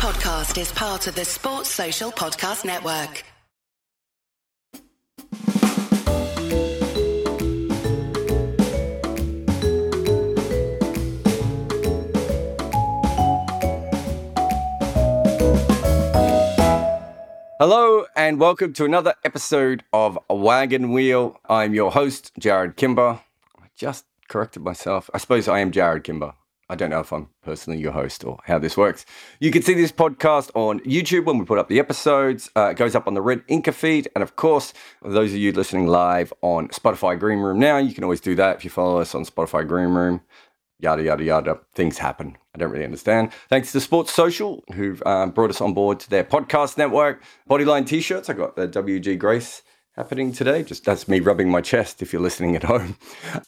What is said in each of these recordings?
podcast is part of the Sports Social Podcast Network. Hello and welcome to another episode of Wagon Wheel. I'm your host, Jarrod Kimber. I just corrected myself. I suppose I am Jarrod Kimber. I don't know if I'm personally your host or how this works. You can see this podcast on YouTube when we put up the episodes. Uh, it goes up on the Red Inca feed. And of course, those of you listening live on Spotify Green Room now, you can always do that if you follow us on Spotify Green Room yada yada yada. Things happen. I don't really understand. Thanks to Sports Social, who've um, brought us on board to their podcast network. Bodyline T-shirts. I got the WG Grace happening today. Just that's me rubbing my chest if you're listening at home.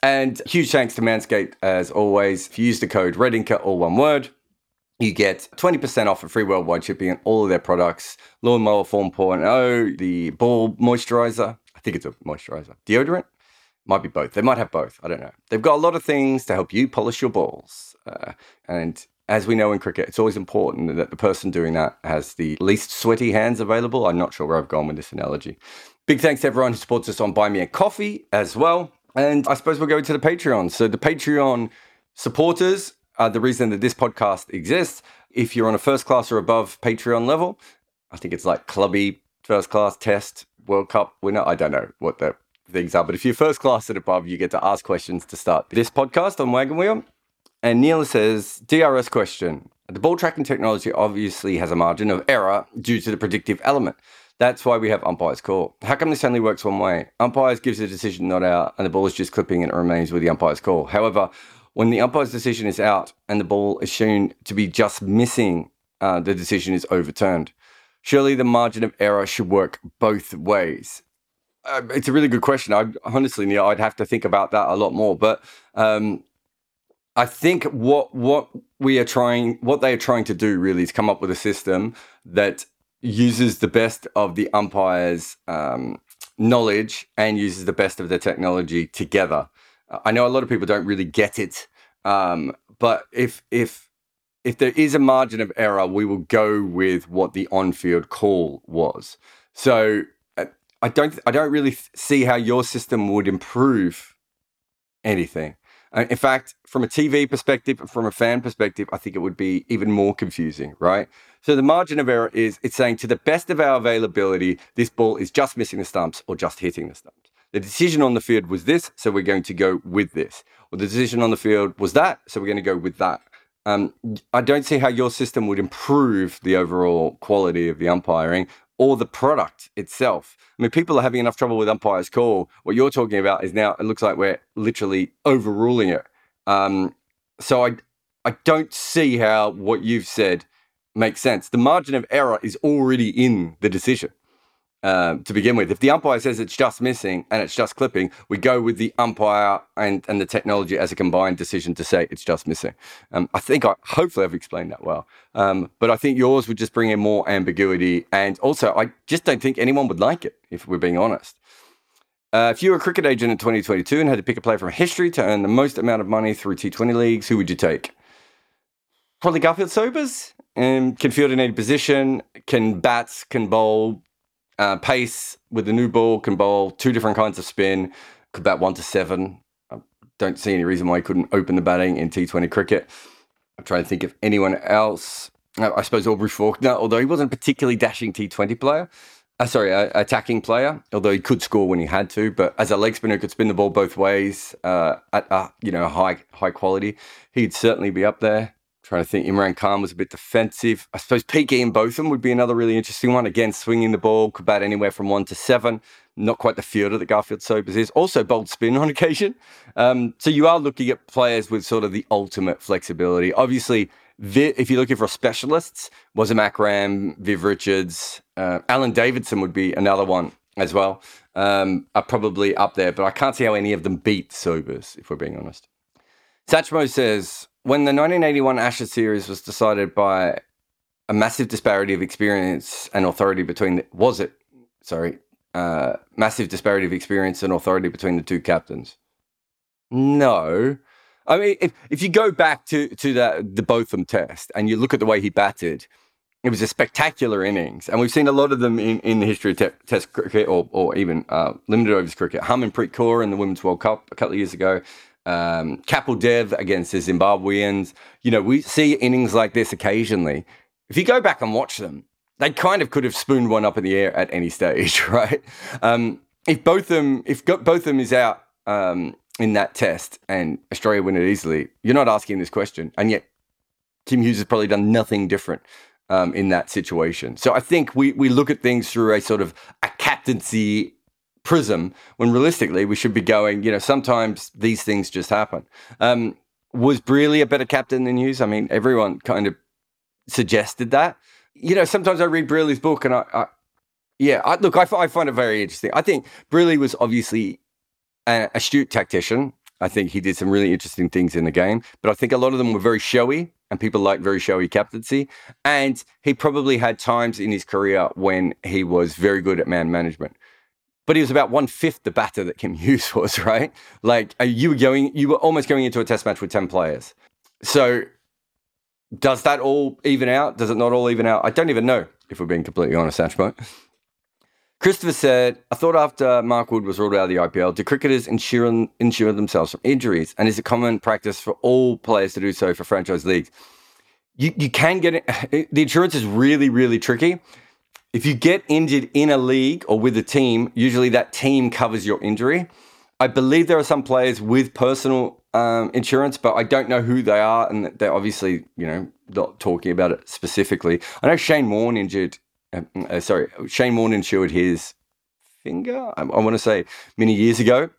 And huge thanks to Manscaped as always. If you use the code REDINCA, all one word, you get 20% off of free worldwide shipping on all of their products. Lawnmower 4.0, the ball moisturizer. I think it's a moisturizer. Deodorant might be both. They might have both. I don't know. They've got a lot of things to help you polish your balls. Uh, and as we know in cricket, it's always important that the person doing that has the least sweaty hands available. I'm not sure where I've gone with this analogy. Big thanks to everyone who supports us on Buy Me a Coffee as well. And I suppose we'll go to the Patreon. So the Patreon supporters are the reason that this podcast exists. If you're on a first class or above Patreon level, I think it's like clubby first class test World Cup winner. I don't know what the things are. But if you're first class and above, you get to ask questions to start this podcast on Wagon Wheel. And Neil says, DRS question. The ball tracking technology obviously has a margin of error due to the predictive element. That's why we have umpires call. How come this only works one way? Umpires gives a decision not out, and the ball is just clipping and it remains with the umpire's call. However, when the umpire's decision is out and the ball is shown to be just missing, uh, the decision is overturned. Surely the margin of error should work both ways uh, it's a really good question. I honestly, Neil, I'd have to think about that a lot more. But um, I think what what we are trying, what they are trying to do, really, is come up with a system that uses the best of the umpires' um, knowledge and uses the best of the technology together. I know a lot of people don't really get it, um, but if if if there is a margin of error, we will go with what the on-field call was. So I don't I don't really see how your system would improve anything. In fact, from a TV perspective, from a fan perspective, I think it would be even more confusing, right? So the margin of error is it's saying to the best of our availability, this ball is just missing the stumps or just hitting the stumps. The decision on the field was this, so we're going to go with this. Or the decision on the field was that, so we're going to go with that. Um, I don't see how your system would improve the overall quality of the umpiring or the product itself. I mean, people are having enough trouble with umpire's call. What you're talking about is now it looks like we're literally overruling it. Um, so I I don't see how what you've said makes sense. The margin of error is already in the decision. Um, to begin with. If the umpire says it's just missing and it's just clipping, we go with the umpire and, and the technology as a combined decision to say it's just missing. Um, I think I hopefully I've explained that well. Um, but I think yours would just bring in more ambiguity. And also, I just don't think anyone would like it, if we're being honest. Uh, if you were a cricket agent in 2022 and had to pick a player from history to earn the most amount of money through T20 leagues, who would you take? Probably Garfield Sobers. Um, can field in any position, can bat, can bowl, uh, pace with the new ball can bowl two different kinds of spin, could bat one to seven. I don't see any reason why he couldn't open the batting in T20 cricket. I'm trying to think of anyone else. Uh, I suppose Aubrey Faulkner, although he wasn't particularly dashing T20 player. Uh, sorry, uh, attacking player, although he could score when he had to. But as a leg spinner, who could spin the ball both ways uh, at a, you know high high quality. He'd certainly be up there. Trying to think, Imran Khan was a bit defensive. I suppose Peake Ian Botham would be another really interesting one. Again, swinging the ball, could bat anywhere from one to seven. Not quite the fielder that Garfield Sobers is. Also, bold spin on occasion. Um, so you are looking at players with sort of the ultimate flexibility. Obviously, if you're looking for specialists, Wasim Akram, Viv Richards, uh, Alan Davidson would be another one as well. Um, are probably up there, but I can't see how any of them beat Sobers, if we're being honest. Satchmo says, when the 1981 Ashes series was decided by a massive disparity of experience and authority between the, was it sorry uh, massive disparity of experience and authority between the two captains? No. I mean if, if you go back to to that the botham test and you look at the way he batted it was a spectacular innings, and we've seen a lot of them in, in the history of te- Test cricket or, or even uh, limited overs cricket. Hum Harmanpreet Kaur in the Women's World Cup a couple of years ago, um, Kapil Dev against the Zimbabweans. You know, we see innings like this occasionally. If you go back and watch them, they kind of could have spooned one up in the air at any stage, right? Um, if both them, if both of them is out um, in that test and Australia win it easily, you're not asking this question, and yet Kim Hughes has probably done nothing different um, in that situation. So I think we we look at things through a sort of a captaincy prism when realistically we should be going. You know, sometimes these things just happen. Um, was Brearley a better captain than Hughes? I mean, everyone kind of suggested that. You know, sometimes I read Brearley's book and I, I yeah, I, look, I, I find it very interesting. I think Brearley was obviously an astute tactician. I think he did some really interesting things in the game, but I think a lot of them were very showy and people like very showy captaincy. And he probably had times in his career when he was very good at man management. But he was about one fifth the batter that Kim Hughes was, right? Like you were going, you were almost going into a test match with 10 players. So does that all even out? Does it not all even out? I don't even know, if we're being completely honest, Ashmo. Christopher said, I thought after Mark Wood was ruled out of the IPL, do cricketers insure, insure themselves from injuries? And is it common practice for all players to do so for franchise leagues? You, you can get it. The insurance is really, really tricky. If you get injured in a league or with a team, usually that team covers your injury. I believe there are some players with personal um, insurance, but I don't know who they are, and they're obviously, you know, not talking about it specifically. I know Shane Warne injured uh, uh, sorry, Shane Warne insured his finger, I, I want to say many years ago.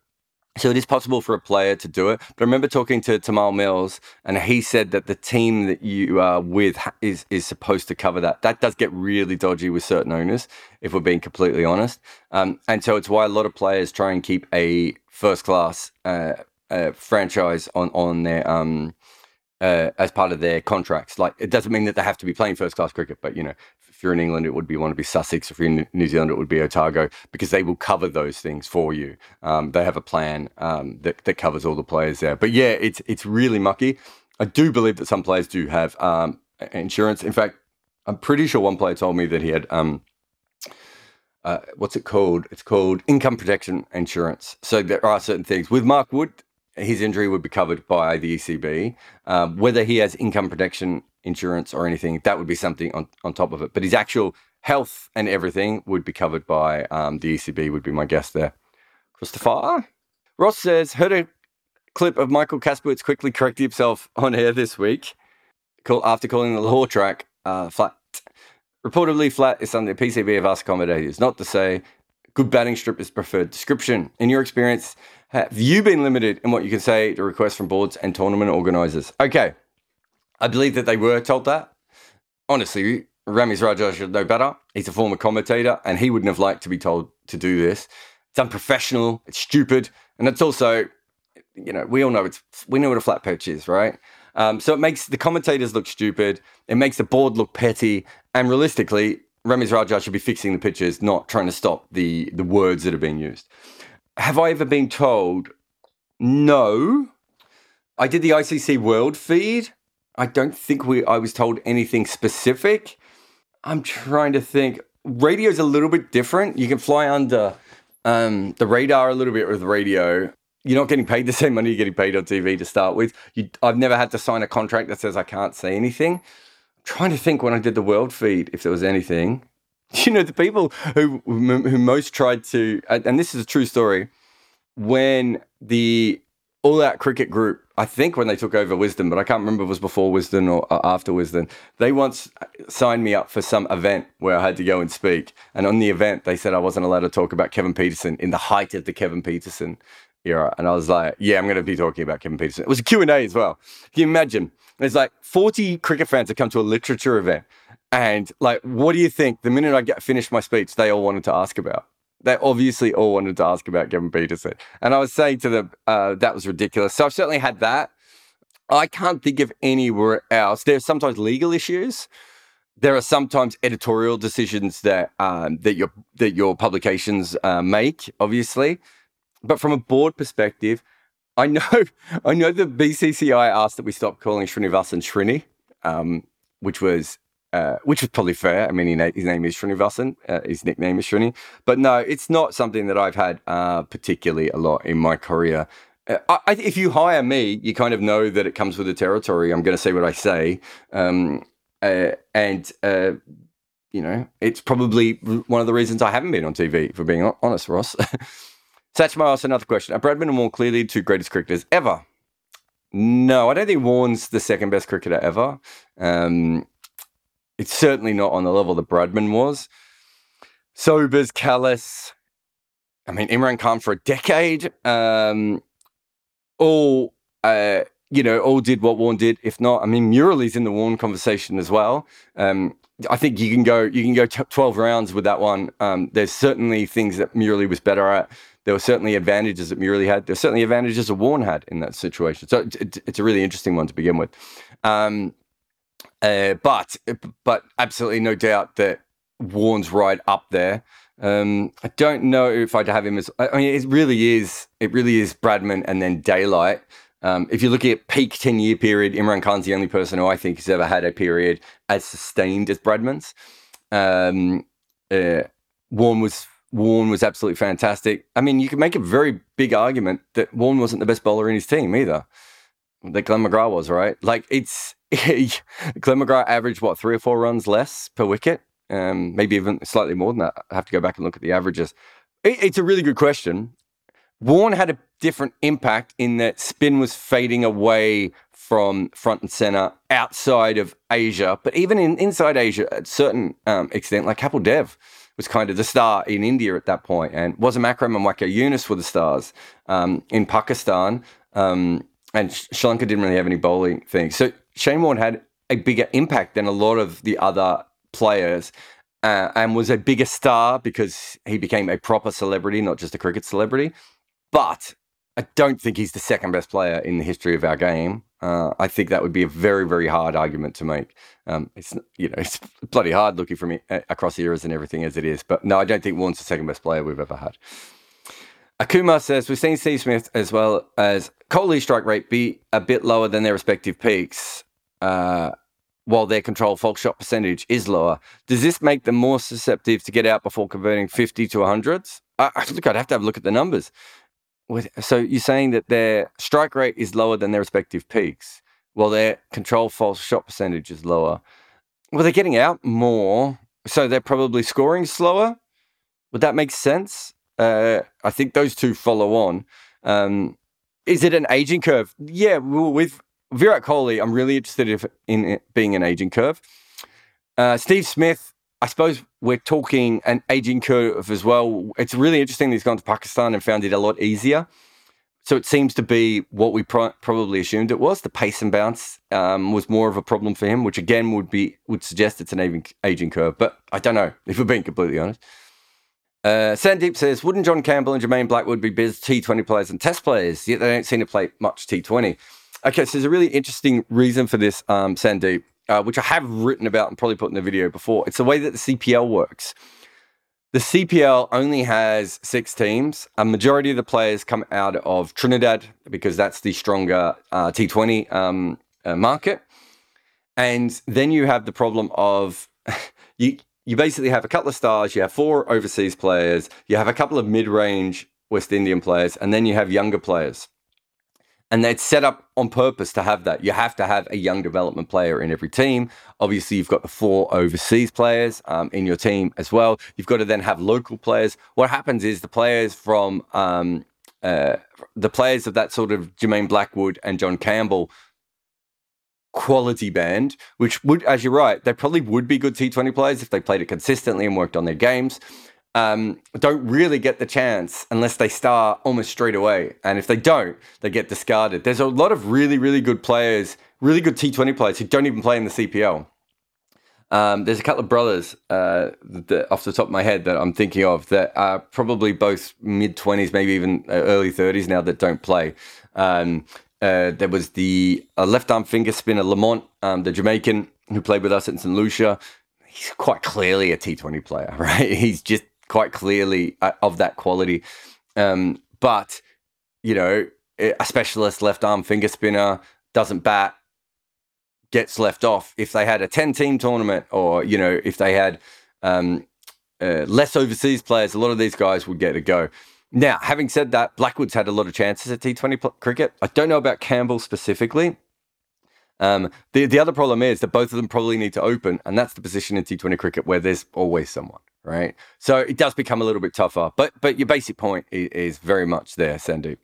So it is possible for a player to do it. But I remember talking to Tymal Mills, and he said that the team that you are with is is supposed to cover that. That does get really dodgy with certain owners, if we're being completely honest. Um, and so it's why a lot of players try and keep a first class uh, uh, franchise on on their um, uh, as part of their contracts. Like it doesn't mean that they have to be playing first class cricket, but you know, if you're in England, it would be want to be Sussex. If you're in New Zealand, it would be Otago because they will cover those things for you. Um, they have a plan um, that, that covers all the players there. But yeah, it's it's really mucky. I do believe that some players do have um, insurance. In fact, I'm pretty sure one player told me that he had um, uh, what's it called? It's called income protection insurance. So there are certain things with Mark Wood. His injury would be covered by the ECB. Um, whether he has income protection insurance or anything, that would be something on, on top of it. But his actual health and everything would be covered by um, the ECB, would be my guess there. Christopher? Ross says, heard a clip of Michael Kasprowicz quickly correcting himself on air this week call, after calling the Lahore track uh, flat. Reportedly, flat is something the PCB have asked commentators not to say. Good batting strip is preferred description. In your experience, have you been limited in what you can say to requests from boards and tournament organisers? Okay, I believe that they were told that. Honestly, Ramiz Raja should know better. He's a former commentator, and he wouldn't have liked to be told to do this. It's unprofessional. It's stupid, and it's also, you know, we all know it's we know what a flat pitch is, right? Um, so it makes the commentators look stupid. It makes the board look petty, and realistically, Ramiz Raja should be fixing the pitches, not trying to stop the the words that are being used. Have I ever been told? No. I did the ICC World feed I don't think we I was told anything specific. I'm trying to think. Radio's a little bit different. You can fly under um, the radar a little bit with radio. You're not getting paid the same money you're getting paid on TV to start with. You, I've never had to sign a contract that says I can't say anything. I'm trying to think when I did the world feed if there was anything. You know, the people who who most tried to, and this is a true story, when the All Out Cricket Group I think when they took over Wisden, but I can't remember if it was before Wisden or after Wisden. They once signed me up for some event where I had to go and speak. And on the event, they said I wasn't allowed to talk about Kevin Pietersen in the height of the Kevin Pietersen era. And I was like, yeah, I'm going to be talking about Kevin Pietersen. It was a Q&A as well. Can you imagine? There's like 40 cricket fans that come to a literature event. And like, what do you think? The minute I get finished my speech, they all wanted to ask about they obviously all wanted to ask about Kevin Pietersen. And I was saying to them, uh, that was ridiculous. So I've certainly had that. I can't think of anywhere else. There's sometimes legal issues. There are sometimes editorial decisions that um, that your that your publications uh, make, obviously. But from a board perspective, I know I know the BCCI asked that we stop calling Srinivasan Srini, um, which was uh, which was probably fair. I mean, his name is Srinivasan, uh, his nickname is Srini. But no, it's not something that I've had uh, particularly a lot in my career. Uh, I, if you hire me, you kind of know that it comes with the territory. I'm going to say what I say. Um, uh, and, you know, it's probably one of the reasons I haven't been on TV, for being honest, Ross. Satchmo asked another question. Are Bradman and Warne clearly two greatest cricketers ever? No, I don't think Warne's the second best cricketer ever. Um, it's certainly not on the level that Bradman was. Sobers, Kallis, I mean, Imran Khan for a decade, um, all, uh, you know, all did what Warne did. If not, I mean, Murali's in the Warne conversation as well. Um, I think you can go, you can go t- 12 rounds with that one. Um, there's certainly things that Murali was better at. There were certainly advantages that Murali had. There's certainly advantages that Warne had in that situation. So it, it, it's a really interesting one to begin with. Um, uh, but but absolutely no doubt that Warne's right up there. Um, I don't know if I'd have him as. I mean, it really is. It really is Bradman and then Daylight. Um, if you're looking at peak 10 year period, Imran Khan's the only person who I think has ever had a period as sustained as Bradman's. Um, uh, Warne was Warne was absolutely fantastic. I mean, you could make a very big argument that Warne wasn't the best bowler in his team either. That Glenn McGrath was, right? Like it's Glenn McGrath averaged what three or four runs less per wicket, um, maybe even slightly more than that. I have to go back and look at the averages. It, it's a really good question. Warne had a different impact in that spin was fading away from front and center outside of Asia, but even in inside Asia, at certain um, extent, like Kapil Dev was kind of the star in India at that point, and Wasim Akram and Waqar Younis were the stars um, in Pakistan. Um, and Sri Lanka didn't really have any bowling things. So Shane Warne had a bigger impact than a lot of the other players uh, and was a bigger star because he became a proper celebrity, not just a cricket celebrity. But I don't think he's the second best player in the history of our game. Uh, I think that would be a very, very hard argument to make. Um, it's you know it's bloody hard looking from across eras and everything as it is. But no, I don't think Warne's the second best player we've ever had. Akuma says we've seen Steve Smith as well as Kohli's strike rate be a bit lower than their respective peaks, uh, while their control false shot percentage is lower. Does this make them more susceptible to get out before converting 50 to 100s? Uh, look, I'd have to have a look at the numbers. So you're saying that their strike rate is lower than their respective peaks, while their control false shot percentage is lower. Well, they're getting out more, so they're probably scoring slower. Would that make sense? Uh, I think those two follow on. Um, is it an aging curve? Yeah, with Virat Kohli, I'm really interested in it being an aging curve. Uh, Steve Smith, I suppose we're talking an aging curve as well. It's really interesting that he's gone to Pakistan and found it a lot easier. So it seems to be what we pro- probably assumed it was. The pace and bounce um, was more of a problem for him, which again would be would suggest it's an aging, aging curve. But I don't know if we're being completely honest. Uh, Sandeep says, wouldn't John Campbell and Jermaine Blackwood be biz T20 players and test players? Yet they don't seem to play much T20. Okay, so there's a really interesting reason for this, um, Sandeep, uh, which I have written about and probably put in the video before. It's the way that the CPL works. The CPL only has six teams. A majority of the players come out of Trinidad because that's the stronger uh, T20 um, uh, market. And then you have the problem of you you basically have a couple of stars, you have four overseas players, you have a couple of mid range West Indian players, and then you have younger players. And it's set up on purpose to have that. You have to have a young development player in every team. Obviously, you've got the four overseas players um, in your team as well. You've got to then have local players. What happens is the players from um, uh, the players of that sort of Jermaine Blackwood and John Campbell quality band, which would, as you're right, they probably would be good T20 players if they played it consistently and worked on their games. Um, don't really get the chance unless they start almost straight away. And if they don't, they get discarded. There's a lot of really, really good players, really good T20 players who don't even play in the CPL. Um, there's a couple of brothers uh, that, off the top of my head that I'm thinking of that are probably both mid 20s, maybe even uh, early 30s now that don't play. Um, uh, there was the uh, left arm finger spinner Lamont, um, the Jamaican who played with us at St. Lucia. He's quite clearly a T20 player, right? He's just quite clearly uh, of that quality. Um, but, you know, a specialist left arm finger spinner doesn't bat, gets left off. If they had a 10 team tournament or, you know, if they had um, uh, less overseas players, a lot of these guys would get a go. Now, having said that, Blackwood's had a lot of chances at T20 pl- cricket. I don't know about Campbell specifically. Um, the the other problem is that both of them probably need to open, and that's the position in T20 cricket where there's always someone, right? So it does become a little bit tougher. But but your basic point is, is very much there, Sandeep.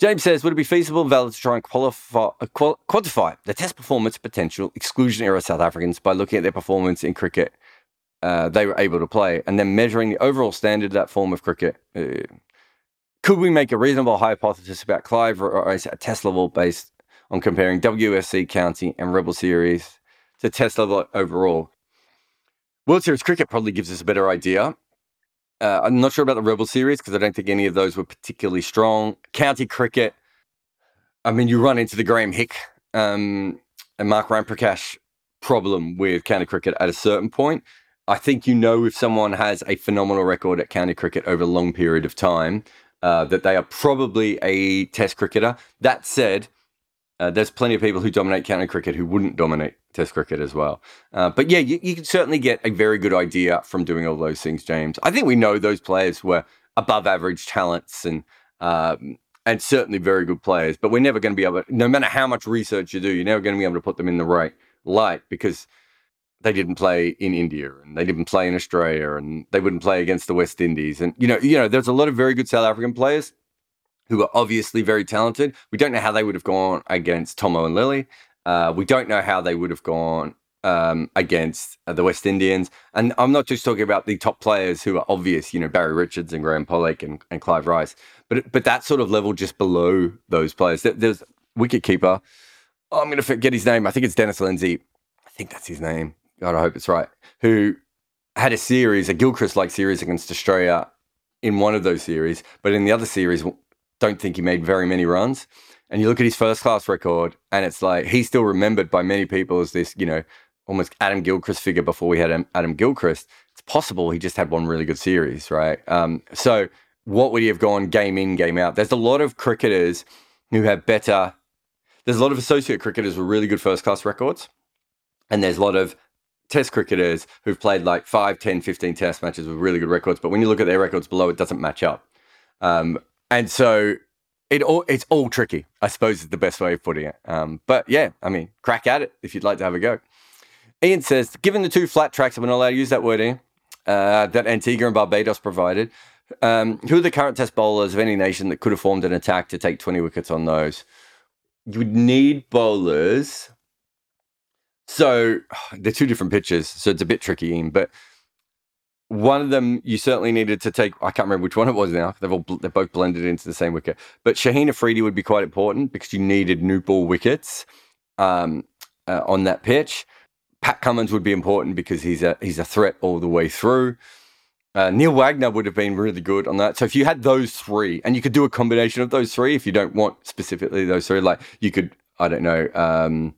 James says, would it be feasible and valid to try and qualify, uh, qual- quantify the test performance potential exclusion era South Africans by looking at their performance in cricket uh, they were able to play and then measuring the overall standard of that form of cricket? Uh, could we make a reasonable hypothesis about Clive Rice at test level based on comparing WSC County and Rebel Series to test level overall? World Series cricket probably gives us a better idea. Uh, I'm not sure about the Rebel series because I don't think any of those were particularly strong. County cricket, I mean, you run into the Graeme Hick um, and Mark Ramprakash problem with county cricket at a certain point. I think you know if someone has a phenomenal record at county cricket over a long period of time, uh, that they are probably a test cricketer. That said, uh, there's plenty of people who dominate county cricket who wouldn't dominate Test cricket as well. Uh, but yeah, you, you, can certainly get a very good idea from doing all those things, James. I think we know those players were above average talents and um, and certainly very good players. But we're never going to be able, to, no matter how much research you do, you're never going to be able to put them in the right light because they didn't play in India and they didn't play in Australia and they wouldn't play against the West Indies. And you know, you know, there's a lot of very good South African players who are obviously very talented. We don't know how they would have gone against Thommo and Lillee. Uh, we don't know how they would have gone um, against uh, the West Indians. And I'm not just talking about the top players who are obvious, you know, Barry Richards and Graeme Pollock and, and Clive Rice, but but that sort of level just below those players. There's wicket keeper. Oh, I'm going to forget his name. I think it's Denis Lindsay. I think that's his name. God, I hope it's right. Who had a series, a Gilchrist-like series against Australia in one of those series, but in the other series, don't think he made very many runs. And you look at his first class record, and it's like he's still remembered by many people as this, you know, almost Adam Gilchrist figure before we had Adam Gilchrist. It's possible he just had one really good series, right? Um, so, what would he have gone game in, game out? There's a lot of cricketers who have better, there's a lot of associate cricketers with really good first class records. And there's a lot of test cricketers who've played like 5, 10, 15 test matches with really good records. But when you look at their records below, it doesn't match up. Um, and so it all it's all tricky. I suppose is the best way of putting it. Um, but yeah, I mean, crack at it if you'd like to have a go. Ian says, given the two flat tracks, I'm not allowed to use that word here, uh, that Antigua and Barbados provided. Um, who are the current test bowlers of any nation that could have formed an attack to take 20 wickets on those? You would need bowlers. So they're two different pitches, so it's a bit tricky, Ian. But one of them you certainly needed to take. I can't remember which one it was now. They've all they're both blended into the same wicket. But Shaheen Afridi would be quite important because you needed new ball wickets um, uh, on that pitch. Pat Cummins would be important because he's a he's a threat all the way through. Uh, Neil Wagner would have been really good on that. So if you had those three, and you could do a combination of those three, if you don't want specifically those three, like you could, I don't know, um,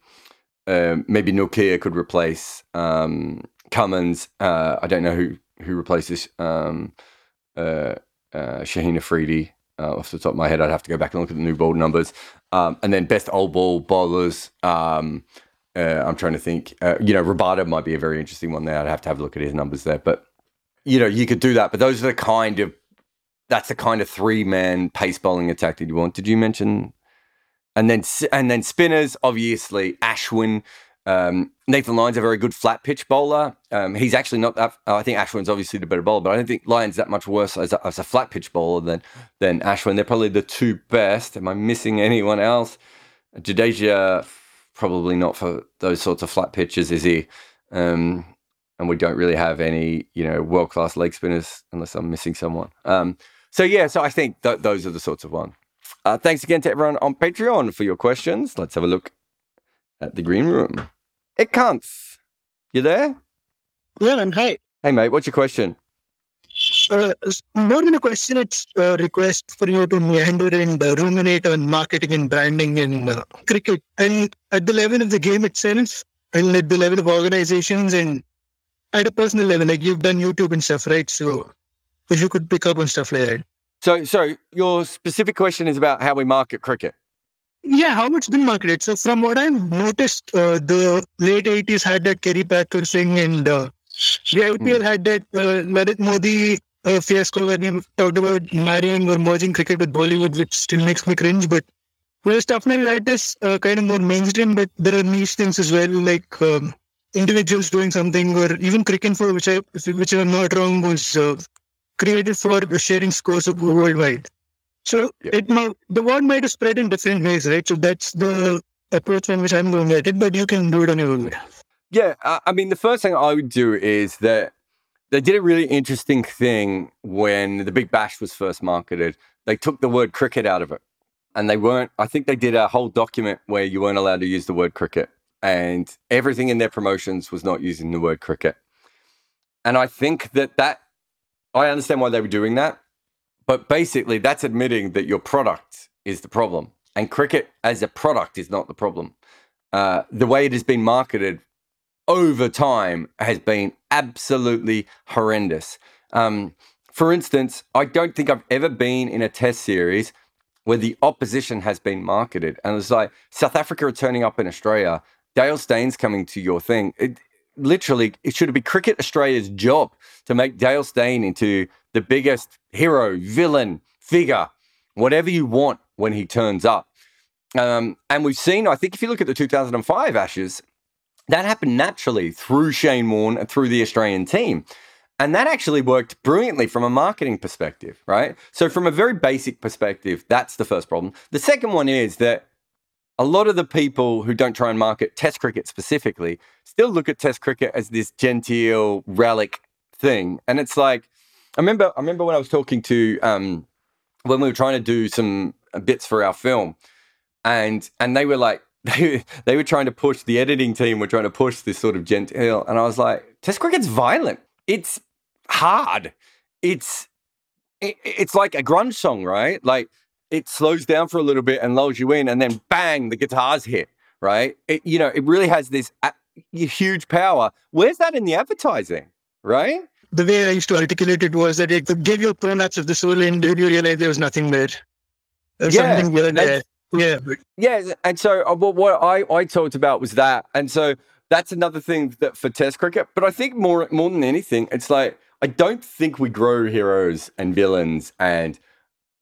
uh, maybe Nortje could replace um, Cummins. Uh, I don't know who who replaces um, uh, uh, Shaheen Afridi. Uh, off the top of my head, I'd have to go back and look at the new ball numbers. Um, and then best old ball bowlers. Um, uh, I'm trying to think. You know, Rabada might be a very interesting one there. I'd have to have a look at his numbers there. But you know, you could do that. But those are the kind of that's the kind of three man pace bowling attack that you want. Did you mention? And then and then spinners, obviously Ashwin um, Nathan Lyon's a very good flat pitch bowler. Um, he's actually not that. I think Ashwin's obviously the better bowler, but I don't think Lyon's that much worse as a, as a flat pitch bowler than than Ashwin. They're probably the two best. Am I missing anyone else? Jadeja, probably not for those sorts of flat pitches, is he? Um, and we don't really have any, you know, world class leg spinners unless I'm missing someone. Um, so yeah, so I think th- those are the sorts of one. Uh, thanks again to everyone on Patreon for your questions. Let's have a look at the green room. Ekkanth, you there? Yeah, man. Hi. Hey, mate. What's your question? Uh, more than a question, it's a request for you to meander and uh, ruminate on marketing and branding in uh, cricket. And at the level of the game itself, and at the level of organizations, and at a personal level, like you've done YouTube and stuff, right? So if you could pick up on stuff like that. So, so your specific question is about how we market cricket. Yeah, how much been marketed? So from what I've noticed, uh, the late 80s had that Kerry Packer thing and uh, the IPL mm. had that uh, Modi uh, fiasco where he talked about marrying or merging cricket with Bollywood, which still makes me cringe. But well, stuff like this uh, kind of more mainstream, but there are niche things as well, like um, individuals doing something, or even Cricinfo, which I, which I'm not wrong, was uh, created for sharing scores worldwide. So yeah. it might, the word might have spread in different ways, right? So that's the approach in which I'm going at it, but you can do it on your own. Yeah, I mean, the first thing I would do is that they did a really interesting thing when the Big Bash was first marketed. They took the word cricket out of it. And they weren't, I think they did a whole document where you weren't allowed to use the word cricket. And everything in their promotions was not using the word cricket. And I think that that, I understand why they were doing that. But basically, that's admitting that your product is the problem. And cricket as a product is not the problem. Uh, the way it has been marketed over time has been absolutely horrendous. Um, for instance, I don't think I've ever been in a test series where the opposition has been marketed. And it's like South Africa are turning up in Australia, Dale Steyn's coming to your thing. It, literally, it should be Cricket Australia's job to make Dale Steyn into the biggest hero, villain, figure, whatever you want when he turns up. Um, and we've seen, I think if you look at the 2005 Ashes, that happened naturally through Shane Warne and through the Australian team. And that actually worked brilliantly from a marketing perspective, right? So, from a very basic perspective, that's the first problem. The second one is that a lot of the people who don't try and market Test cricket specifically still look at Test cricket as this genteel relic thing. And it's like, I remember, I remember when I was talking to, um, when we were trying to do some bits for our film, and and they were like, they they were trying to push the editing team were trying to push this sort of genteel, and I was like, Test cricket's violent. It's hard. It's it, it's like a grunge song, right? Like it slows down for a little bit and lulls you in, and then bang, the guitars hit, right? It, you know, it really has this a- huge power. Where's that in the advertising, right? The way I used to articulate it was that it gave you pronouns of the soul, and did you realize there was nothing there. There's yeah, something there. Yeah. Yeah. And so uh, what I, I talked about was that. And so that's another thing that for test cricket. But I think more more than anything, it's like I don't think we grow heroes and villains and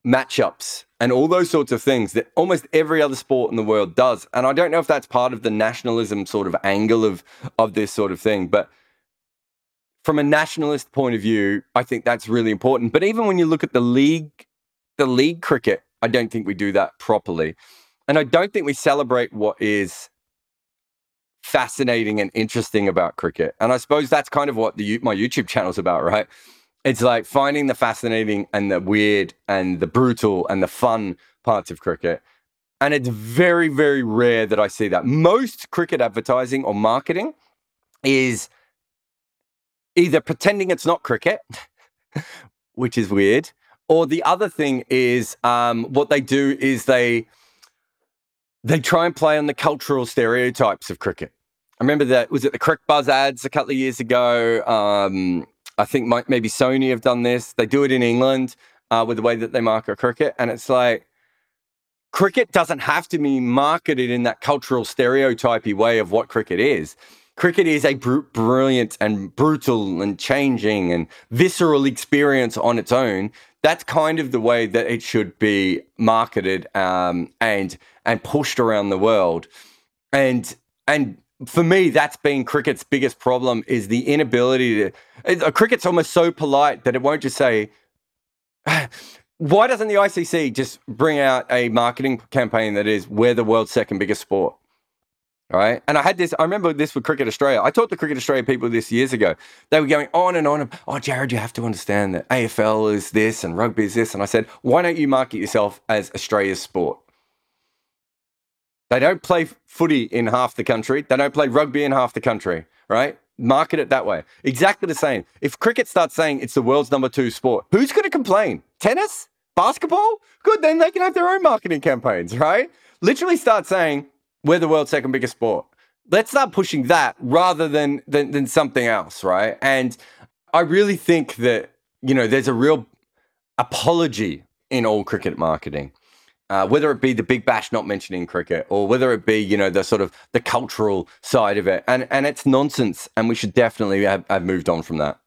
matchups and all those sorts of things that almost every other sport in the world does. And I don't know if that's part of the nationalism sort of angle of of this sort of thing, but from a nationalist point of view, I think that's really important. But even when you look at the league, the league cricket, I don't think we do that properly. And I don't think we celebrate what is fascinating and interesting about cricket. And I suppose that's kind of what the my YouTube channel is about, right? It's like finding the fascinating and the weird and the brutal and the fun parts of cricket. And it's very, very rare that I see that. Most cricket advertising or marketing is either pretending it's not cricket, which is weird, or the other thing is um, what they do is they they try and play on the cultural stereotypes of cricket. I remember that was it the Cricbuzz ads a couple of years ago. Um, I think maybe Sony have done this. They do it in England uh, with the way that they market cricket, and it's like cricket doesn't have to be marketed in that cultural stereotypy way of what cricket is. Cricket is a br- brilliant and brutal and changing and visceral experience on its own that's kind of the way that it should be marketed um, and and pushed around the world. And and for me, that's been cricket's biggest problem is the inability to. Cricket's almost so polite that it won't just say. Why doesn't the ICC just bring out a marketing campaign that is we're the world's second biggest sport? right? And I had this, I remember this with Cricket Australia. I taught the Cricket Australia people this years ago. They were going on and on. oh, Jarrod, you have to understand that AFL is this and rugby is this. And I said, why don't you market yourself as Australia's sport? They don't play footy in half the country. They don't play rugby in half the country, right? Market it that way. Exactly the same. If cricket starts saying it's the world's number two sport, who's going to complain? Tennis? Basketball? Good, then they can have their own marketing campaigns, right? Literally start saying we're the world's second biggest sport. Let's start pushing that rather than, than than something else, right? And I really think that you know there's a real apology in all cricket marketing. Uh, whether it be the Big Bash not mentioning cricket, or whether it be you know the sort of the cultural side of it, and and it's nonsense, and we should definitely have, have moved on from that.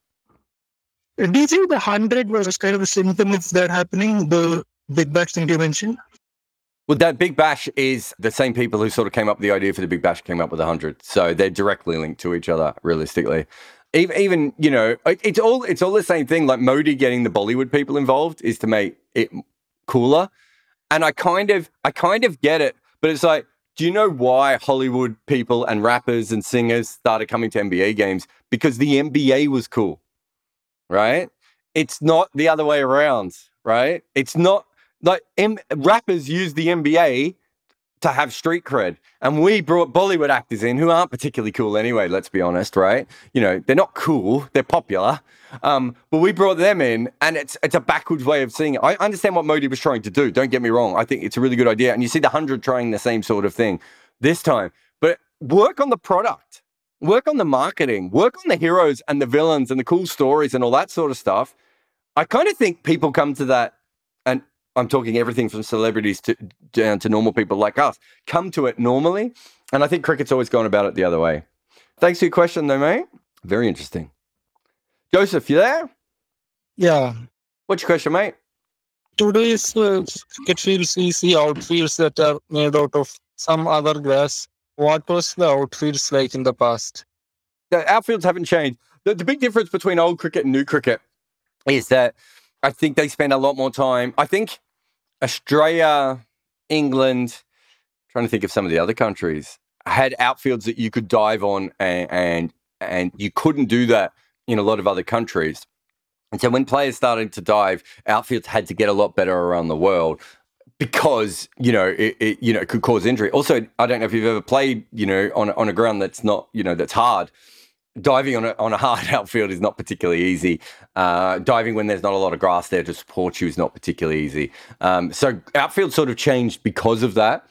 Do you think the hundred was kind of a symptom of that happening? The Big Bash thing you mentioned. Well, that Big Bash is the same people who sort of came up with the idea for the Big Bash came up with a hundred, so they're directly linked to each other, realistically. Even, even you know, it's all it's all the same thing. Like Modi getting the Bollywood people involved is to make it cooler, and I kind of I kind of get it, but it's like, do you know why Hollywood people and rappers and singers started coming to NBA games? Because the NBA was cool, right? It's not the other way around, right? It's not like M- rappers use the NBA to have street cred. And we brought Bollywood actors in who aren't particularly cool anyway, let's be honest, right? You know, they're not cool, they're popular. Um, but we brought them in and it's it's a backwards way of seeing it. I understand what Modi was trying to do. Don't get me wrong. I think it's a really good idea. And you see the hundred trying the same sort of thing this time. But work on the product. Work on the marketing. Work on the heroes and the villains and the cool stories and all that sort of stuff. I kind of think people come to that I'm talking everything from celebrities to down to normal people like us, come to it normally. And I think cricket's always gone about it the other way. Thanks for your question, though, mate. Very interesting. Joseph, you there? Yeah. What's your question, mate? Today's uh, cricket fields, we see outfields that are made out of some other grass. What was the outfields like in the past? The outfields haven't changed. The, the big difference between old cricket and new cricket is that I think they spend a lot more time. I think Australia, England, trying to think of some of the other countries, had outfields that you could dive on and, and and you couldn't do that in a lot of other countries. And so when players started to dive, outfields had to get a lot better around the world because you know it, it, you know it could cause injury. Also, I don't know if you've ever played you know on on a ground that's not you know that's hard. Diving on a on a hard outfield is not particularly easy. Uh, diving when there's not a lot of grass there to support you is not particularly easy. Um, so outfield sort of changed because of that,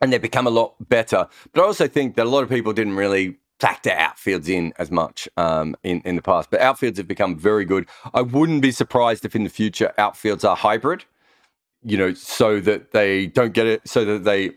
and they've become a lot better. But I also think that a lot of people didn't really factor outfields in as much um, in in the past. But outfields have become very good. I wouldn't be surprised if in the future outfields are hybrid. You know, so that they don't get it, so that they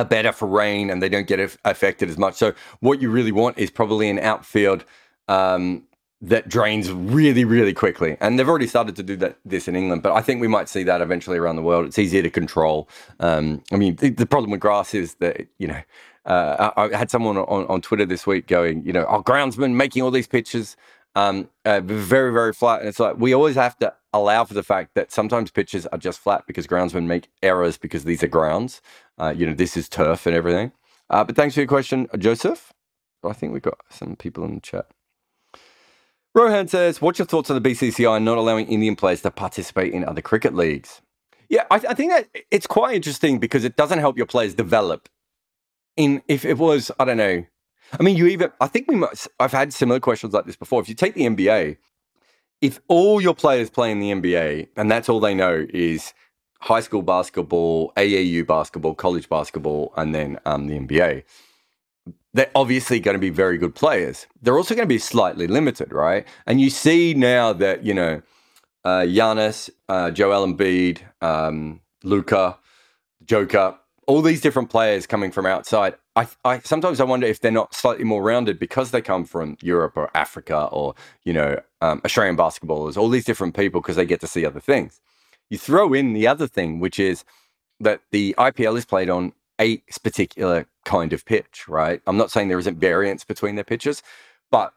are better for rain and they don't get affected as much. So what you really want is probably an outfield um, that drains really, really quickly. And they've already started to do that this in England, but I think we might see that eventually around the world. It's easier to control. Um, I mean, the, the, problem with grass is that you know. Uh, I, I, had someone on, on Twitter this week going, you know, our oh, groundsman making all these pitches um, uh, very, very flat. And it's like we always have to allow for the fact that sometimes pitches are just flat because groundsmen make errors because these are grounds. Uh, you know, this is turf and everything. Uh, but thanks for your question, Joseph. I think we've got some people in the chat. Rohan says, What's your thoughts on the BCCI not allowing Indian players to participate in other cricket leagues? Yeah, I, I think that it's quite interesting because it doesn't help your players develop. In if it was, I don't know, I mean, you even, I think we must, I've had similar questions like this before. If you take the NBA, if all your players play in the NBA and that's all they know is high school basketball, AAU basketball, college basketball, and then um, the NBA, they're obviously going to be very good players. They're also going to be slightly limited, right? And you see now that, you know, uh, Giannis, uh, Joel Embiid, um, Luka, Joker, all these different players coming from outside I, I sometimes I wonder if they're not slightly more rounded because they come from Europe or Africa or you know um, Australian basketballers, all these different people because they get to see other things. You throw in the other thing, which is that the IPL is played on a particular kind of pitch, right? I'm not saying there isn't variance between their pitches, but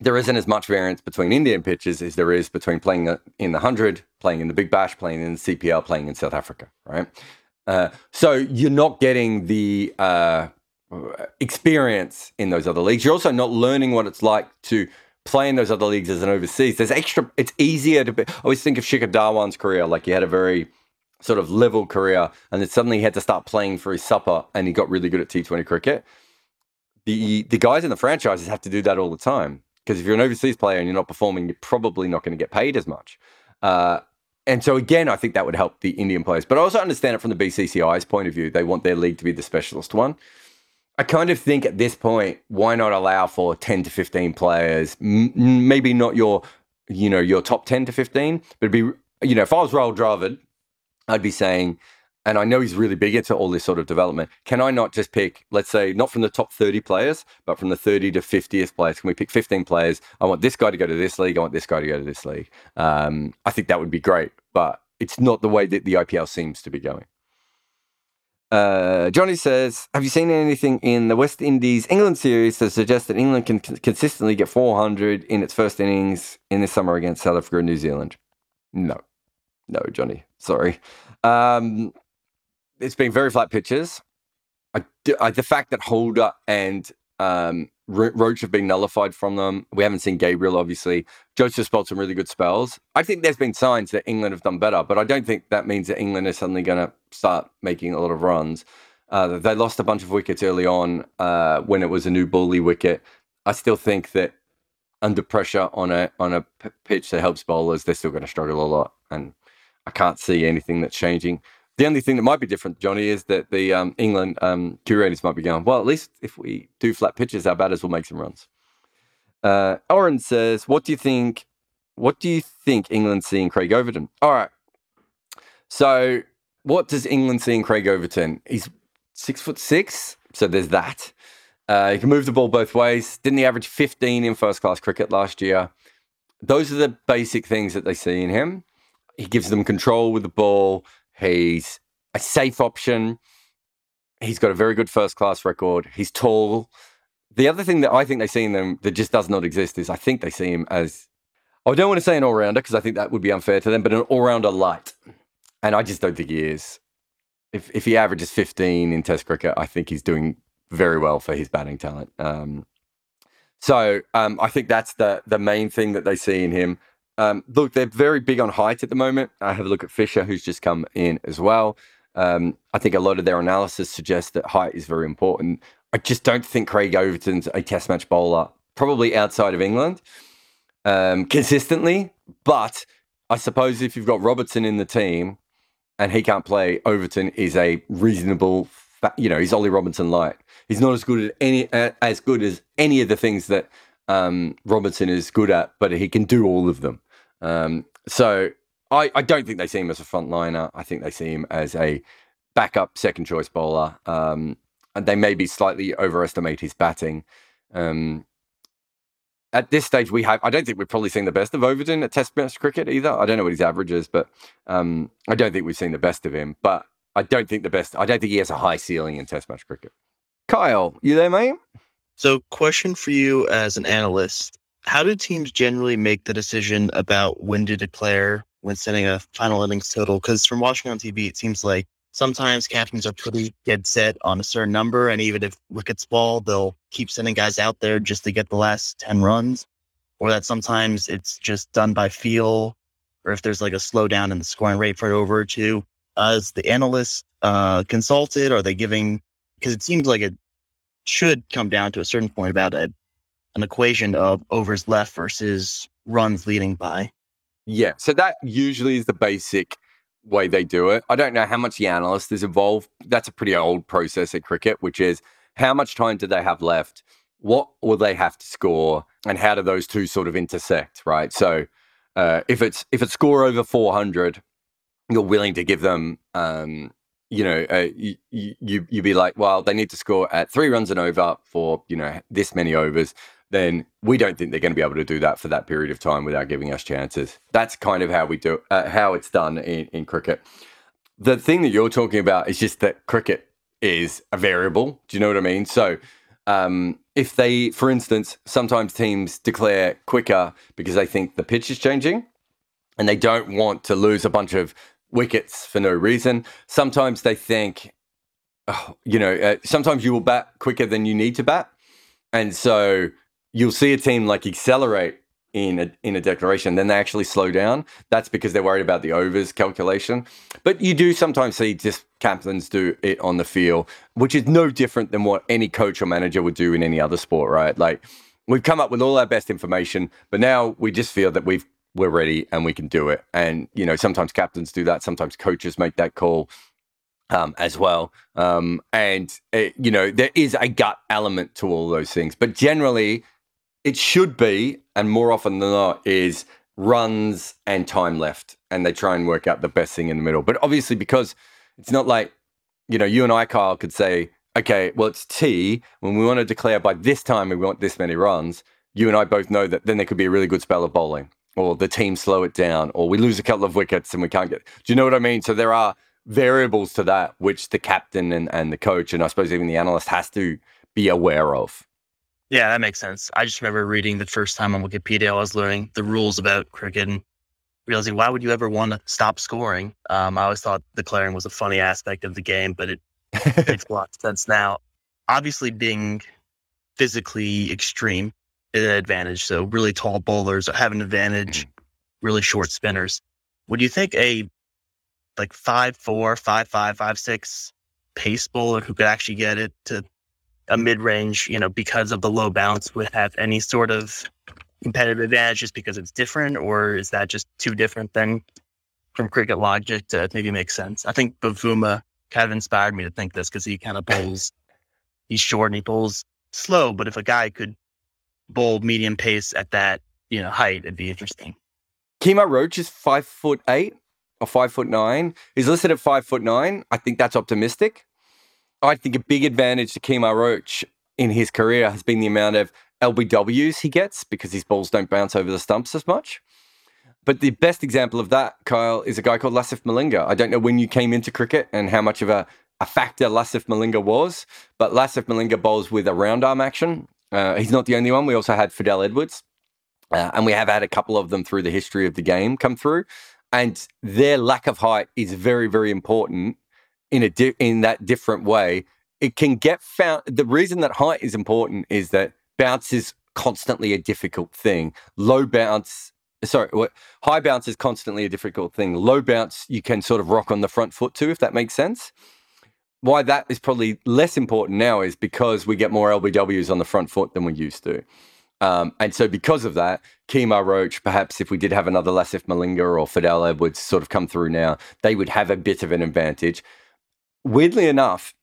there isn't as much variance between Indian pitches as there is between playing in the 100, playing in the Big Bash, playing in the CPL, playing in South Africa, right? Uh, so you're not getting the uh, experience in those other leagues. You're also not learning what it's like to play in those other leagues as an overseas. There's extra. It's easier to. Be, I always think of Shikhar Dhawan's career. Like he had a very sort of level career, and then suddenly he had to start playing for his supper, and he got really good at T20 cricket. The the guys in the franchises have to do that all the time because if you're an overseas player and you're not performing, you're probably not going to get paid as much. Uh, and so again, I think that would help the Indian players. But I also understand it from the BCCI's point of view. They want their league to be the specialist one. I kind of think at this point, why not allow for 10 to 15 players? M- maybe not your, you know, your top 10 to 15, but be, you know, if I was Rahul Dravid, I'd be saying, and I know he's really big into all this sort of development. Can I not just pick, let's say, not from the top 30 players, but from the 30 to 50th players? Can we pick 15 players? I want this guy to go to this league. I want this guy to go to this league. Um, I think that would be great, but it's not the way that the IPL seems to be going. Uh, Johnny says, Have you seen anything in the West Indies England series that suggests that England can consistently get 400 in its first innings in this summer against South Africa and New Zealand? No. No, Johnny. Sorry. Um, it's been very flat pitches. I, I, the fact that Holder and um, Roach have been nullified from them. We haven't seen Gabriel, obviously. Joseph spelled some really good spells. I think there's been signs that England have done better, but I don't think that means that England is suddenly going to start making a lot of runs. Uh, they lost a bunch of wickets early on uh, when it was a new bully wicket. I still think that under pressure on a on a p- pitch that helps bowlers, they're still going to struggle a lot, and I can't see anything that's changing. The only thing that might be different, Johnny, is that the um, England um, curators might be going, well, at least if we do flat pitches, our batters will make some runs. Uh, Oren says, what do you think? What do you think England see in Craig Overton? All right. So, what does England see in Craig Overton? He's six foot six, so there's that. Uh, he can move the ball both ways. Didn't he average 15 in first class cricket last year? Those are the basic things that they see in him. He gives them control with the ball. He's a safe option. He's got a very good first class record. He's tall. The other thing that I think they see in them that just does not exist is I think they see him as, I don't want to say an all rounder because I think that would be unfair to them, but an all rounder light. And I just don't think he is. If, if he averages 15 in Test cricket, I think he's doing very well for his batting talent. Um, so um, I think that's the the main thing that they see in him. Um, look, they're very big on height at the moment. I have a look at Fisher, who's just come in as well. Um, I think a lot of their analysis suggests that height is very important. I just don't think Craig Overton's a test match bowler, probably outside of England, um, consistently. But I suppose if you've got Robinson in the team and he can't play, Overton is a reasonable, you know, he's Ollie Robinson light. He's not as good at any as good as any of the things that um, Robinson is good at, but he can do all of them. Um, so I, I don't think they see him as a frontliner. I think they see him as a backup second choice bowler. Um, and they maybe slightly overestimate his batting. Um, at this stage, we have. I don't think we've probably seen the best of Overton at Test match cricket either. I don't know what his average is, but um, I don't think we've seen the best of him. But I don't think the best. I don't think he has a high ceiling in Test match cricket. Kyle, you there, mate? So, question for you as an analyst: How do teams generally make the decision about when to declare when setting a final innings total? Because from watching on TV, it seems like sometimes captains are pretty dead set on a certain number, and even if wickets fall, they'll keep sending guys out there just to get the last ten runs. Or that sometimes it's just done by feel, or if there's like a slowdown in the scoring rate for over or two. As the analyst uh, consulted, are they giving? Because it seems like it should come down to a certain point about a, an equation of overs left versus runs leading by. Yeah. So that usually is the basic way they do it. I don't know how much the analyst is involved. That's a pretty old process at cricket, which is how much time do they have left? What will they have to score? And how do those two sort of intersect, right? So uh, if it's if it's score over 400, you're willing to give them, um, you know, uh, you, you you be like, well, they need to score at three runs and over for you know this many overs then we don't think they're going to be able to do that for that period of time without giving us chances. That's kind of how we do uh, how it's done in, in cricket. The thing that you're talking about is just that cricket is a variable. Do you know what I mean? So um, if they, for instance, sometimes teams declare quicker because they think the pitch is changing and they don't want to lose a bunch of wickets for no reason. Sometimes they think, oh, you know, uh, sometimes you will bat quicker than you need to bat. And so you'll see a team like accelerate in a, in a declaration, then they actually slow down. That's because they're worried about the overs calculation. But you do sometimes see just captains do it on the field, which is no different than what any coach or manager would do in any other sport, right? Like we've come up with all our best information, but now we just feel that we've we're ready and we can do it. And you know, sometimes captains do that, sometimes coaches make that call. Um, as well. Um, and, it, you know, there is a gut element to all those things. But generally, it should be, and more often than not, is runs and time left, and they try and work out the best thing in the middle. But obviously, because It's not like, you know, you and I, Kyle, could say, okay, well, it's T. When we want to declare by this time we want this many runs, you and I both know that then there could be a really good spell of bowling, or the team slow it down, or we lose a couple of wickets and we can't get. Do you know what I mean? So there are variables to that which the captain and, and the coach, and I suppose even the analyst, has to be aware of. Yeah, that makes sense. I just remember reading the first time on Wikipedia, I was learning the rules about cricket and realizing why would you ever want to stop scoring? Um, I always thought declaring was a funny aspect of the game, but it makes a lot of sense now. Obviously, being physically extreme is an advantage. So, really tall bowlers have an advantage, really short spinners. Would you think a like five four, five five, five six pace bowler who could actually get it to a mid range, you know, because of the low bounce would have any sort of competitive advantage just because it's different, or is that just too different than from cricket logic to maybe make sense? I think Bavuma kind of inspired me to think this because he kind of bowls, he's short and he bowls slow, but if a guy could bowl medium pace at that, you know, height, it'd be interesting. Kemar Roach is five foot eight or five foot nine. He's listed at five foot nine. I think that's optimistic. I think a big advantage to Kemar Roach in his career has been the amount of LBWs he gets because his balls don't bounce over the stumps as much. But the best example of that, Kyle, is a guy called Lasith Malinga. I don't know when you came into cricket and how much of a, a factor Lasith Malinga was, but Lasith Malinga bowls with a round arm action. Uh, he's not the only one. We also had Fidel Edwards, uh, and we have had a couple of them through the history of the game come through. And their lack of height is very, very important in a di- in that different way. It can get found. The reason that height is important is that bounce is constantly a difficult thing. Low bounce, sorry, high bounce is constantly a difficult thing. Low bounce, you can sort of rock on the front foot too, if that makes sense. Why that is probably less important now is because we get more LBWs on the front foot than we used to. Um, and so, because of that, Kemar Roach, perhaps if we did have another Lasith Malinga or Fidel Edwards sort of come through now, they would have a bit of an advantage. Weirdly enough,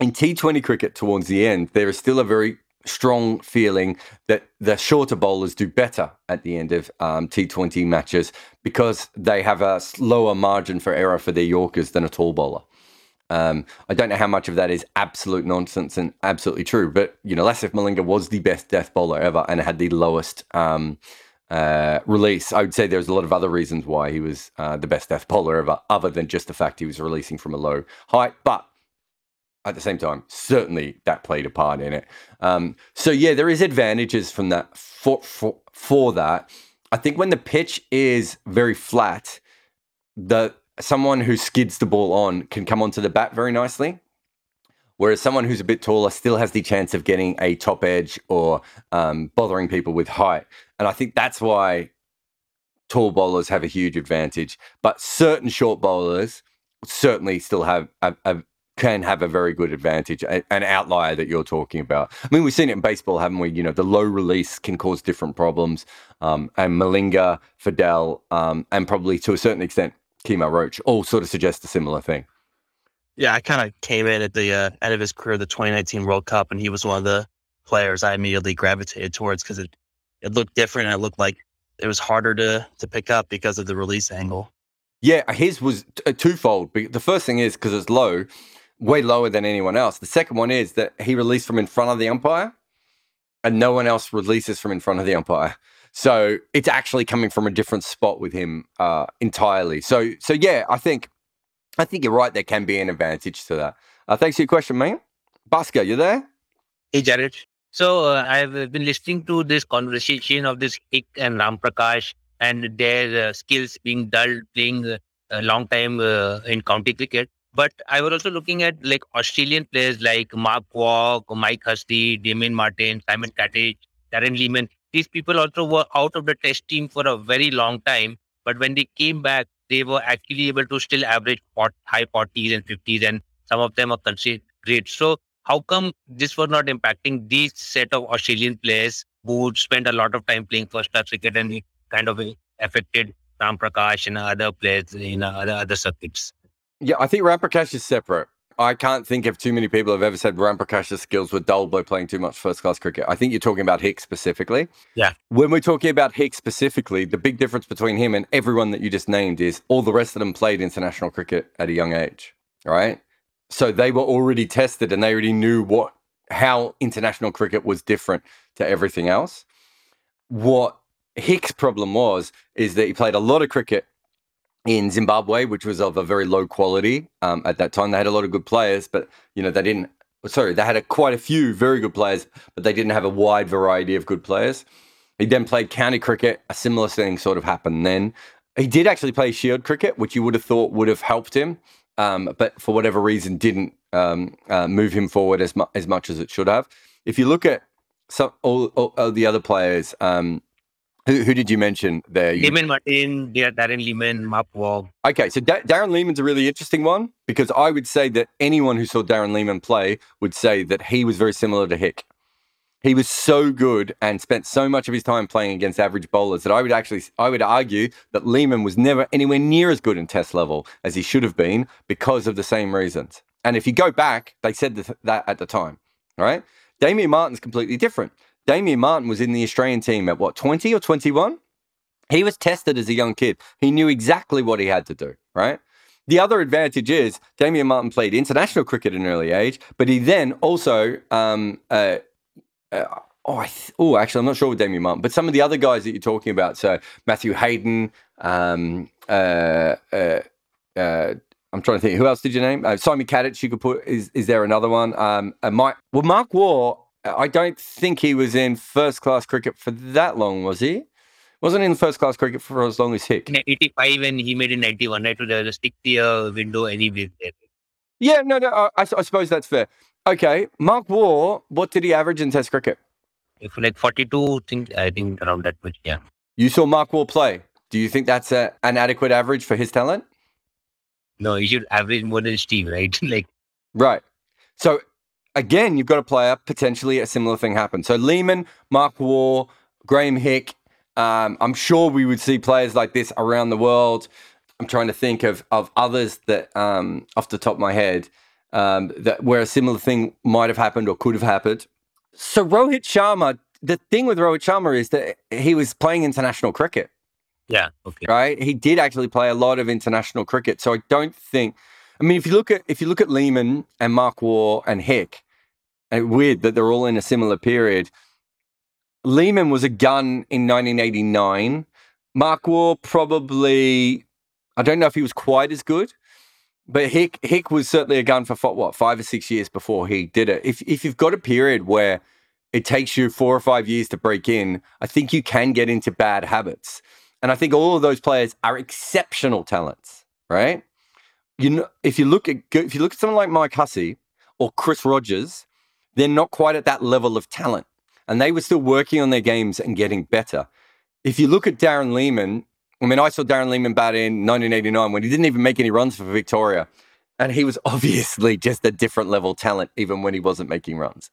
in T20 cricket towards the end, there is still a very strong feeling that the shorter bowlers do better at the end of um, T20 matches because they have a lower margin for error for their Yorkers than a tall bowler. Um, I don't know how much of that is absolute nonsense and absolutely true, but you know, Lasith Malinga was the best death bowler ever and had the lowest um, uh, release. I would say there's a lot of other reasons why he was uh, the best death bowler ever, other than just the fact he was releasing from a low height. But at the same time, certainly that played a part in it. Um, so yeah, there is advantages from that for, for for that. I think when the pitch is very flat, the someone who skids the ball on can come onto the bat very nicely. Whereas someone who's a bit taller still has the chance of getting a top edge or um, bothering people with height. And I think that's why tall bowlers have a huge advantage. But certain short bowlers certainly still have a, a, can have a very good advantage, an outlier that you're talking about. I mean, we've seen it in baseball, haven't we? You know, the low release can cause different problems. Um, and Malinga, Fidel, um, and probably to a certain extent, Kemar Roach all sort of suggest a similar thing. Yeah, I kind of came in at the uh, end of his career, the 2019 World Cup, and he was one of the players I immediately gravitated towards because it, it looked different. And it looked like it was harder to, to pick up because of the release angle. Yeah, his was t- twofold. The first thing is because it's low, way lower than anyone else. The second one is that he released from in front of the umpire and no one else releases from in front of the umpire. So it's actually coming from a different spot with him uh, entirely. So so yeah, I think I think you're right. There can be an advantage to that. Uh, thanks for your question, man. Bhaskar, you there? Hey, Jarrod. So uh, I've been listening to this conversation of this Hick and Ramprakash and their uh, skills being dulled playing uh, a long time uh, in county cricket. But I was also looking at like Australian players like Mark Waugh, Mike Hussey, Damien Martyn, Simon Katich, Darren Lehmann. These people also were out of the test team for a very long time. But when they came back, they were actually able to still average high 40s and 50s, and some of them are considered great. So, how come this was not impacting these set of Australian players who spent a lot of time playing first class cricket and kind of uh, affected Ramprakash and other players in other, other circuits? Yeah, I think Ramprakash is separate. I can't think of too many people who have ever said Ramprakash's skills were dulled by playing too much first class cricket. I think you're talking about Hicks specifically. Yeah. When we're talking about Hicks specifically, the big difference between him and everyone that you just named is all the rest of them played international cricket at a young age. right? So they were already tested and they already knew what how international cricket was different to everything else. What Hick's problem was is that he played a lot of cricket in Zimbabwe, which was of a very low quality um, at that time. They had a lot of good players, but you know they didn't. Sorry, they had a, quite a few very good players, but they didn't have a wide variety of good players. He then played county cricket. A similar thing sort of happened then. He did actually play Shield cricket, which you would have thought would have helped him, um, but for whatever reason didn't um, uh, move him forward as, mu- as much as it should have. If you look at some all, all, all the other players, um, who, who did you mention there? You, Lehmann Martyn, Darren Lehmann, Mark Waugh. Okay, so da- Darren Lehmann's a really interesting one because I would say that anyone who saw Darren Lehmann play would say that he was very similar to Hick. He was so good and spent so much of his time playing against average bowlers that I would actually I would argue that Lehmann was never anywhere near as good in test level as he should have been because of the same reasons. And if you go back, they said that at the time, right? Damien Martyn's completely different. Damien Martyn was in the Australian team at what, 20 or 21? He was tested as a young kid. He knew exactly what he had to do, right? The other advantage is Damien Martyn played international cricket at an early age, but he then also, um, uh, uh, oh, th- oh, actually, I'm not sure with Damien Martyn, but some of the other guys that you're talking about, so Matthew Hayden, um, uh, uh, uh I'm trying to think. Who else did you name? Uh, Simon Katich. You could put. Is is there another one? Um, uh, Mike. Well, Mark Waugh. I don't think he was in first class cricket for that long, was he? Wasn't in first class cricket for as long as Hick. In 85 and he made in 91, right? So there was a six year window anyway. Yeah, no, no. I, I suppose that's fair. Okay, Mark Waugh. What did he average in Test cricket? If like 42, think I think around that much. Yeah. You saw Mark Waugh play. Do you think that's a, an adequate average for his talent? No, he should average more than Steve, right? like, Right. So again, you've got a player potentially a similar thing happen. So Lehmann, Mark Waugh, Graeme Hick. Um, I'm sure we would see players like this around the world. I'm trying to think of of others that um, off the top of my head um, that where a similar thing might have happened or could have happened. So Rohit Sharma, the thing with Rohit Sharma is that he was playing international cricket yeah. Okay. right? He did actually play a lot of international cricket, so I don't think. I mean, if you look at if you look at Lehmann and Mark Waugh and Hick, and weird that they're all in a similar period. Lehmann was a gun in 1989. Mark Waugh probably, I don't know if he was quite as good, but Hick Hick was certainly a gun for what five or six years before he did it. If if you've got a period where it takes you four or five years to break in, I think you can get into bad habits. And I think all of those players are exceptional talents, right? You know, if you look at if you look at someone like Mike Hussey or Chris Rogers, they're not quite at that level of talent, and they were still working on their games and getting better. If you look at Darren Lehmann, I mean, I saw Darren Lehmann bat in 1989 when he didn't even make any runs for Victoria, and he was obviously just a different level talent even when he wasn't making runs.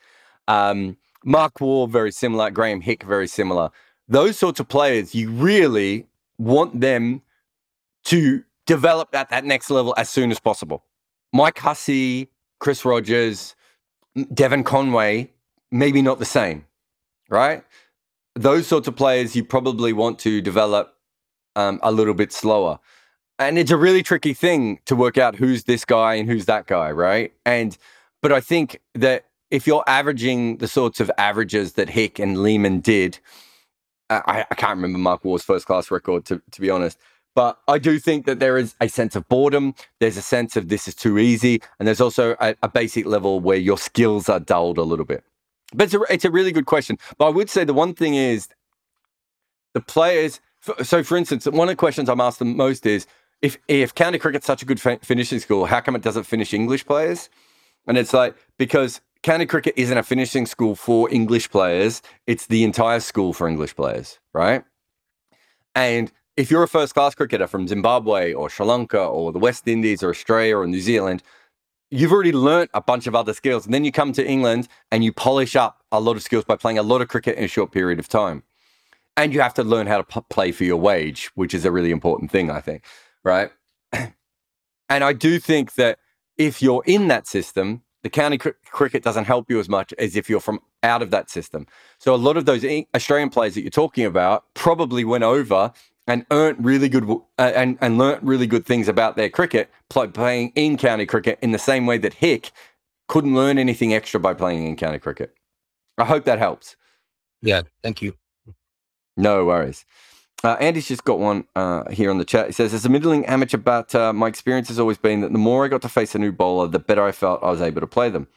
Um, Mark Waugh, very similar. Graeme Hick, very similar those sorts of players, you really want them to develop at that next level as soon as possible. Mike Hussey, Chris Rogers, Devon Conway, maybe not the same, right? Those sorts of players you probably want to develop um, a little bit slower. And it's a really tricky thing to work out who's this guy and who's that guy, right? And, but I think that if you're averaging the sorts of averages that Hick and Lehmann did, I, I can't remember Mark Waugh's first class record to, to be honest. But I do think that there is a sense of boredom. There's a sense of this is too easy. And there's also a, a basic level where your skills are dulled a little bit. But it's a, it's a really good question. But I would say the one thing is the players. So, for instance, one of the questions I'm asked the most is if, if county cricket's such a good finishing school, how come it doesn't finish English players? And it's like, because county cricket isn't a finishing school for English players, it's the entire school for English players, right? And if you're a first class cricketer from Zimbabwe or Sri Lanka or the West Indies or Australia or New Zealand, you've already learnt a bunch of other skills. And then you come to England and you polish up a lot of skills by playing a lot of cricket in a short period of time. And you have to learn how to p- play for your wage, which is a really important thing, I think, right? and I do think that if you're in that system, the county cr- cricket doesn't help you as much as if you're from out of that system. So a lot of those Australian players that you're talking about probably went over and earned really good uh, and and learnt really good things about their cricket play, playing in county cricket in the same way that Hick couldn't learn anything extra by playing in county cricket. I hope that helps. Yeah, thank you. No worries. Uh, Andy's just got one uh, here on the chat. He says, as a middling amateur batter, my experience has always been that the more I got to face a new bowler, the better I felt I was able to play them.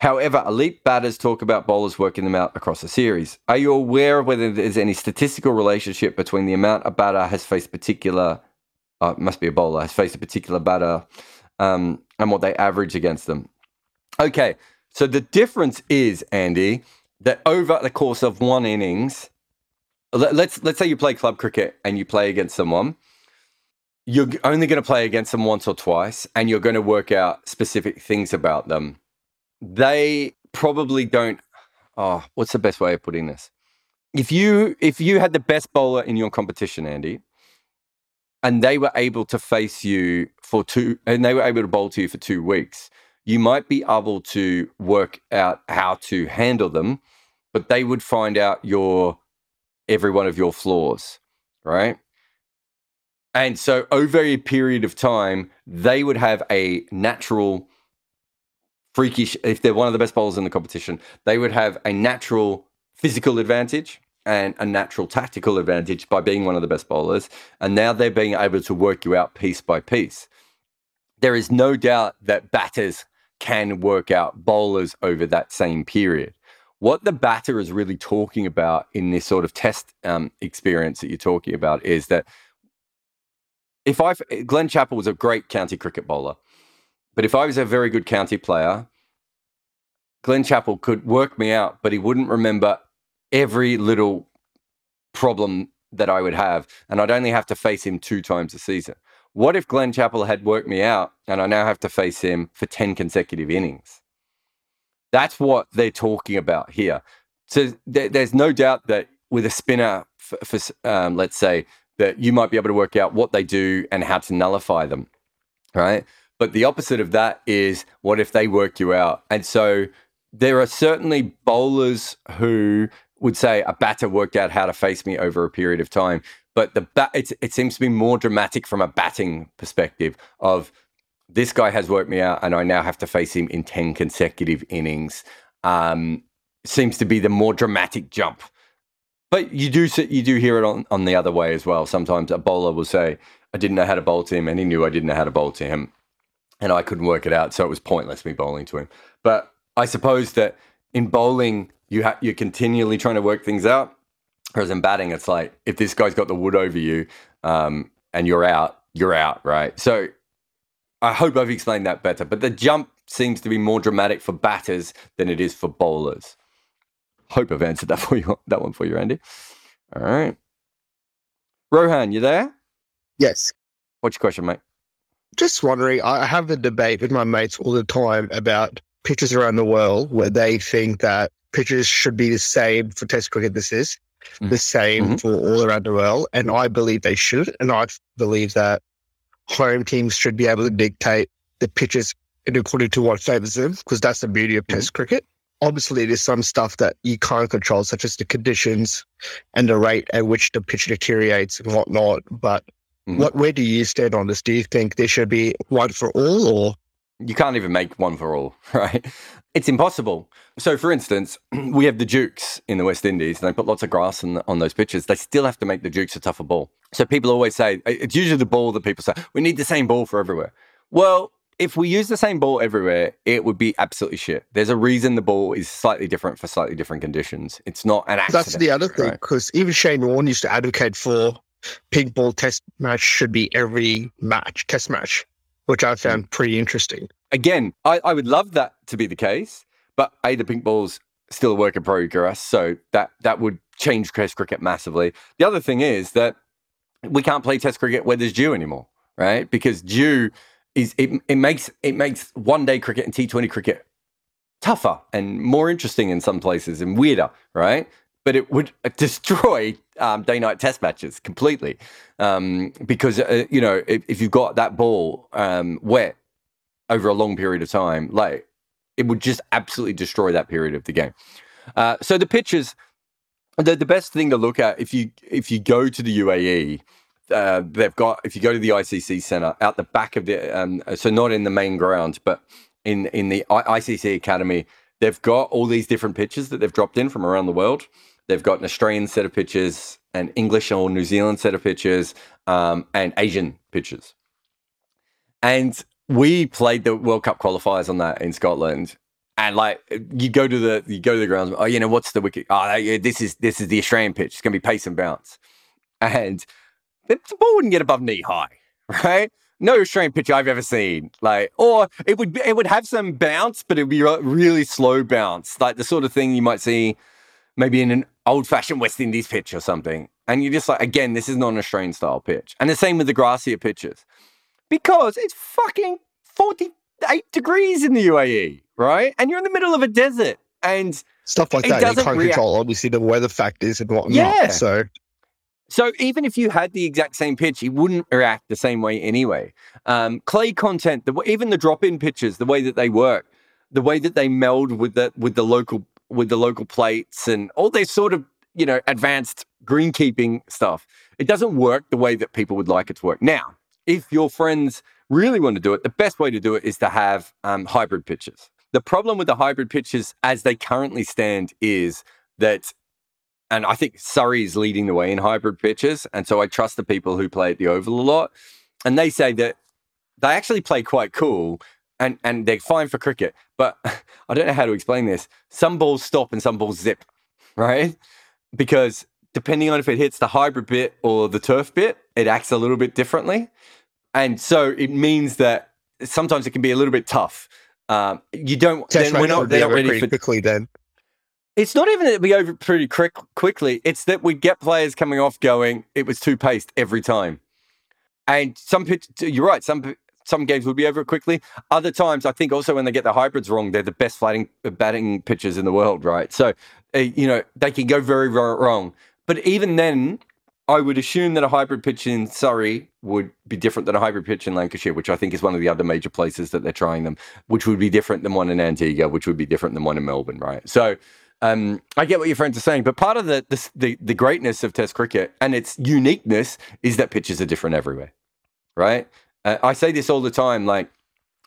However, elite batters talk about bowlers working them out across a series. Are you aware of whether there's any statistical relationship between the amount a batter has faced particular, uh, must be a bowler, has faced a particular batter um, and what they average against them? Okay, so the difference is, Andy, that over the course of one innings, let's let's say you play club cricket and you play against someone. You're only going to play against them once or twice and you're going to work out specific things about them. They probably don't oh what's the best way of putting this? If you if you had the best bowler in your competition andy and they were able to face you for two and they were able to bowl to you for two weeks you might be able to work out how to handle them but they would find out your every one of your flaws, right? And so over a period of time, they would have a natural freakish if they're one of the best bowlers in the competition, they would have a natural physical advantage and a natural tactical advantage by being one of the best bowlers. And now they're being able to work you out piece by piece. There is no doubt that batters can work out bowlers over that same period what the batter is really talking about in this sort of test um, experience that you're talking about is that if I Glen Chapple was a great county cricket bowler, but if I was a very good county player, Glen Chapple could work me out, but he wouldn't remember every little problem that I would have, and I'd only have to face him two times a season. What if Glen Chapple had worked me out, and I now have to face him for ten consecutive innings? That's what they're talking about here. So th- there's no doubt that with a spinner, for, for um, let's say, that you might be able to work out what they do and how to nullify them, right? But the opposite of that is what if they work you out? And so there are certainly bowlers who would say a batter worked out how to face me over a period of time. But the bat, it seems to be more dramatic from a batting perspective of this guy has worked me out, and I now have to face him in 10 consecutive innings. Um, seems to be the more dramatic jump. But you do you do hear it on, on the other way as well. Sometimes a bowler will say, I didn't know how to bowl to him, and he knew I didn't know how to bowl to him. And I couldn't work it out, so it was pointless me bowling to him. But I suppose that in bowling, you ha- you're continually trying to work things out. Whereas in batting, it's like if this guy's got the wood over you um, and you're out, you're out, right? So I hope I've explained that better. But the jump seems to be more dramatic for batters than it is for bowlers. Hope I've answered that for you. That one for you, Andy. All right, Rohan, you there? Yes. What's your question, mate? Just wondering. I have a debate with my mates all the time about pitches around the world where they think that pitches should be the same for Test cricket. This is mm-hmm. the same mm-hmm. for all around the world, and I believe they should, and I believe that home teams should be able to dictate the pitches in according to what favors them, because that's the beauty of mm-hmm. Test cricket. Obviously, there's some stuff that you can't control, such as the conditions and the rate at which the pitch deteriorates and whatnot. But mm-hmm. what where do you stand on this? Do you think there should be one for all, or you can't even make one for all, right? It's impossible. So, for instance, we have the Dukes in the West Indies, and they put lots of grass on, on those pitches. They still have to make the Dukes a tougher ball. So, people always say it's usually the ball that people say we need the same ball for everywhere. Well, if we use the same ball everywhere, it would be absolutely shit. There's a reason the ball is slightly different for slightly different conditions. It's not an accident. That's the other thing, because right? even Shane Warne used to advocate for pink ball test match should be every match, test match which I found mm. pretty interesting. Again, I, I would love that to be the case, but A, the pink ball's still a work in progress. So that, that would change Test cricket massively. The other thing is that we can't play Test cricket where there's dew anymore, right? Because dew is it, it makes it makes one day cricket and T20 cricket tougher and more interesting in some places and weirder, right? But it would destroy um, day night test matches completely um, because uh, you know if, if, you've got that ball um, wet over a long period of time, like it would just absolutely destroy that period of the game. Uh, so the pitches, the, the best thing to look at if you if you go to the UAE uh, they've got if you go to the ICC Center out the back of the um, so not in the main ground, but in in the I- ICC Academy, they've got all these different pitches that they've dropped in from around the world. They've got an Australian set of pitches, an English or New Zealand set of pitches, um, and Asian pitches. And we played the World Cup qualifiers on that in Scotland. And like you go to the you go to the grounds. Oh, you know what's the wicket? Oh, this is this is the Australian pitch. It's gonna be pace and bounce, and the ball wouldn't get above knee high, right? No Australian pitch I've ever seen. Like, or it would it would have some bounce, but it would be a really slow bounce, like the sort of thing you might see maybe in an old fashioned West Indies pitch or something. And you're just like, again, this is not an Australian style pitch. And the same with the grassier pitches because it's fucking 48 degrees in the UAE, right? And you're in the middle of a desert and Stuff like that. You can't react- control, obviously, the weather factors and whatnot. Yeah. So, So even if you had the exact same pitch, it wouldn't react the same way anyway. Um, clay content, the, even the drop-in pitches, the way that they work, the way that they meld with the with the local with the local plates and all this sort of you know advanced greenkeeping stuff, it doesn't work the way that people would like it to work. Now, if your friends really want to do it, the best way to do it is to have um, hybrid pitches. The problem with the hybrid pitches as they currently stand is that and I think Surrey is leading the way in hybrid pitches. And so I trust the people who play at the Oval a lot. And they say that they actually play quite cool and, and they're fine for cricket. But I don't know how to explain this. Some balls stop and some balls zip, right? Because depending on if it hits the hybrid bit or the turf bit, it acts a little bit differently. And so it means that sometimes it can be a little bit tough. Um, you don't, test then we're not, they're not ready pretty for quickly then. it's not even that we over pretty quick, quickly. It's that we get players coming off going, it was too paced every time. And some pitch, you're right. Some some games would be over quickly. Other times, I think also when they get the hybrids wrong, they're the best batting batting pitchers in the world, right? So, uh, you know, they can go very, wrong. But even then, I would assume that a hybrid pitch in Surrey would be different than a hybrid pitch in Lancashire, which I think is one of the other major places that they're trying them, which would be different than one in Antigua, which would be different than one in Melbourne, right? So, um, I get what your friends are saying, but part of the the the greatness of Test cricket and its uniqueness is that pitches are different everywhere, right? Uh, I say this all the time. Like,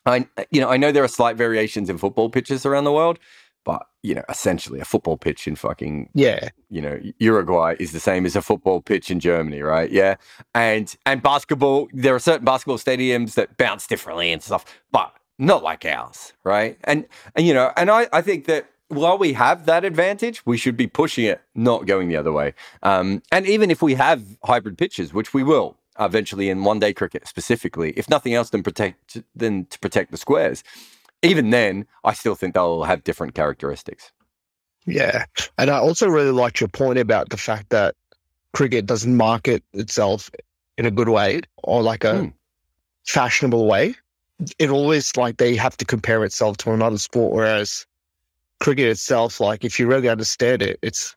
I you know I know there are slight variations in football pitches around the world, but you know essentially a football pitch in fucking Yeah. you know Uruguay is the same as a football pitch in Germany, right? Yeah, and and basketball, there are certain basketball stadiums that bounce differently and stuff, but not like ours, right? And and you know, and I I think that while we have that advantage, we should be pushing it, not going the other way. Um, and even if we have hybrid pitches, which we will eventually in one day cricket specifically, if nothing else than protect than to protect the squares, even then, I still think they'll have different characteristics. Yeah. And I also really liked your point about the fact that cricket doesn't market itself in a good way or like a Hmm. fashionable way. It always like they have to compare itself to another sport, whereas cricket itself, like if you really understand it, it's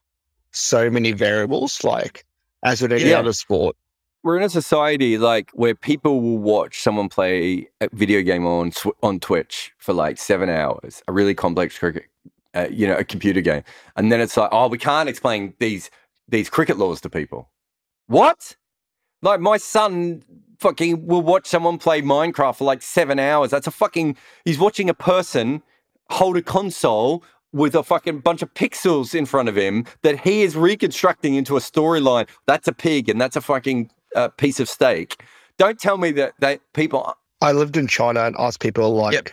so many variables, like as with any Yeah. other sport. We're in a society like where people will watch someone play a video game on on Twitch for like seven hours, a really complex cricket, uh, you know, a computer game, and then it's like, oh, we can't explain these these cricket laws to people. What? Like my son fucking will watch someone play Minecraft for like seven hours. That's a fucking. He's watching a person hold a console with a fucking bunch of pixels in front of him that he is reconstructing into a storyline. That's a pig and that's a fucking uh, piece of steak. Don't tell me that that people. I lived in China and asked people like, Yep.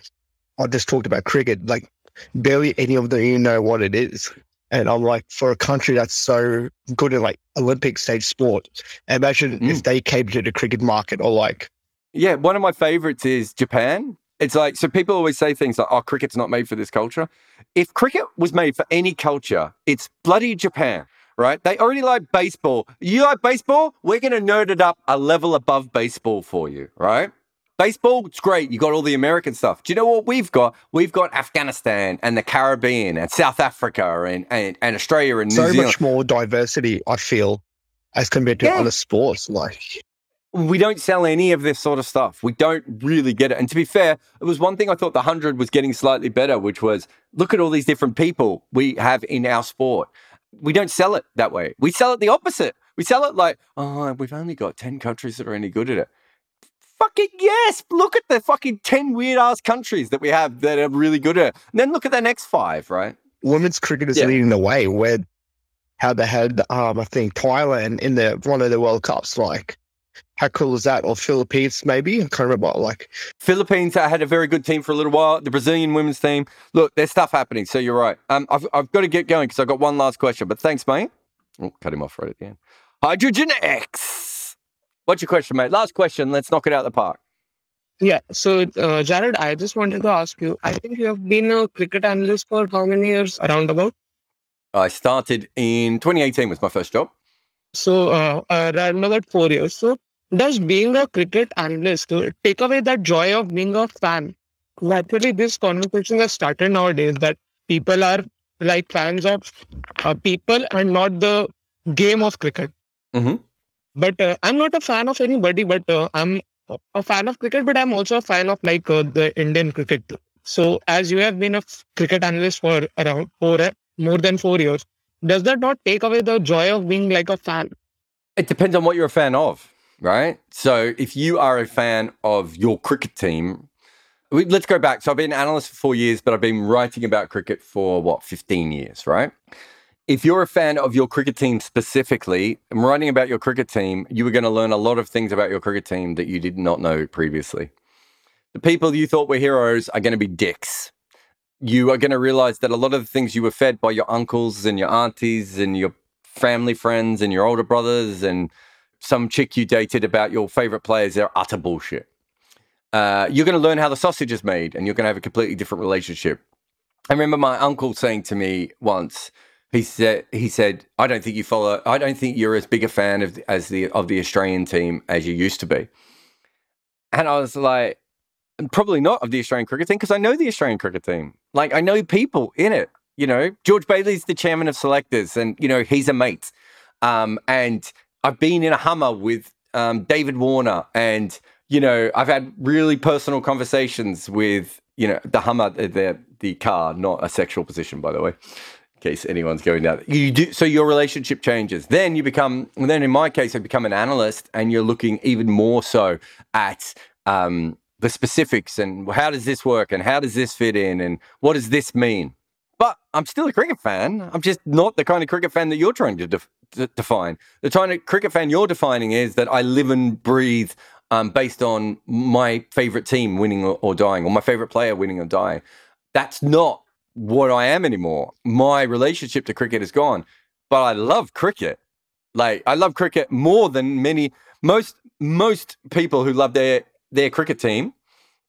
I just talked about cricket, like barely any of them even know what it is. And I'm like, for a country that's so good at like Olympic stage sport, imagine Mm. if they came to the cricket market or like, Yeah, one of my favorites is Japan. It's like so people always say things like, "Oh, cricket's not made for this culture." If cricket was made for any culture, it's bloody Japan, right? They already like baseball. You like baseball? We're gonna nerd it up a level above baseball for you, right? Baseball, it's great. You got all the American stuff. Do you know what we've got? We've got Afghanistan and the Caribbean and South Africa and, and, and Australia and New so Zealand. much more diversity, I feel, as compared to Yeah. other sports. Like, we don't sell any of this sort of stuff. We don't really get it. And to be fair, it was one thing I thought the 100 was getting slightly better, which was look at all these different people we have in our sport. We don't sell it that way. We sell it the opposite. We sell it like, oh, we've only got 10 countries that are any good at it. Fucking yes. Look at the fucking 10 weird ass countries that we have that are really good at it. And then look at the next five, right? Women's cricket is Yeah. leading the way where how they had um I think Thailand in the one of the World Cups. Like how cool is that? Or Philippines maybe? I can't remember like Philippines had a very good team for a little while. The Brazilian women's team. Look, there's stuff happening. So you're right. Um, I've, I've got to get going because I've got one last question. But thanks, mate. Oh, cut him off right at the end. Hydrogen X. What's your question, mate? Last question. Let's knock it out of the park. Yeah. So, uh, Jarrod, I just wanted to ask you. I think you have been a cricket analyst for how many years? Around about. I started in 2018 was my first job. So, uh, around about four years. So, does being a cricket analyst uh, take away that joy of being a fan? Actually, this conversation has started nowadays that people are like fans of uh, people and not the game of cricket. Mhm. But uh, I'm not a fan of anybody, but uh, I'm a fan of cricket, but I'm also a fan of like uh, the Indian cricket. So, as you have been a f- cricket analyst for around four, more than four years, does that not take away the joy of being like a fan? It depends on what you're a fan of, right? So if you are a fan of your cricket team, let's go back. So I've been an analyst for four years, but I've been writing about cricket for what, 15 years, right? If you're a fan of your cricket team specifically, and writing about your cricket team, you were going to learn a lot of things about your cricket team that you did not know previously. The people you thought were heroes are going to be dicks. You are going to realize that a lot of the things you were fed by your uncles and your aunties and your family friends and your older brothers and some chick you dated about your favorite players, they're utter bullshit. Uh, you're going to learn how the sausage is made and you're going to have a completely different relationship. I remember my uncle saying to me once, he said, he said, I don't think you follow, I don't think you're as big a fan of as the, of the Australian team as you used to be. And I was like, probably not of the Australian cricket team because I know the Australian cricket team. Like I know people in it. You know, George Bailey's the chairman of selectors, and you know he's a mate. Um, and I've been in a Hummer with um, David Warner, and you know I've had really personal conversations with you know the Hummer, the the, car, not a sexual position, by the way. In case anyone's going down, you do so your relationship changes. Then you become, then in my case, I become an analyst, and you're looking even more so at um, the specifics and how does this work and how does this fit in and what does this mean. But I'm still a cricket fan. I'm just not the kind of cricket fan that you're trying to def- define. The of cricket fan you're defining is that I live and breathe um, based on my favorite team winning or, or dying, or my favorite player winning or dying. That's not what I am anymore. My relationship to cricket is gone, but I love cricket. Like I love cricket more than many most most people who love their their cricket team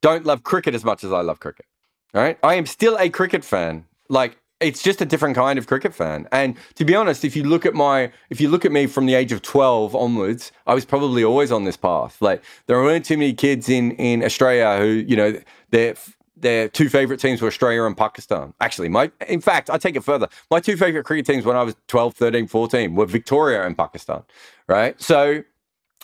don't love cricket as much as I love cricket. All right. I am still a cricket fan. Like it's just a different kind of cricket fan. And to be honest, if you look at my if you look at me from the age of 12 onwards, I was probably always on this path. Like there weren't too many kids in in Australia who, you know, their their two favorite teams were Australia and Pakistan. Actually, my in fact, I take it further. My two favorite cricket teams when I was 12, 13, 14 were Victoria and Pakistan. Right? So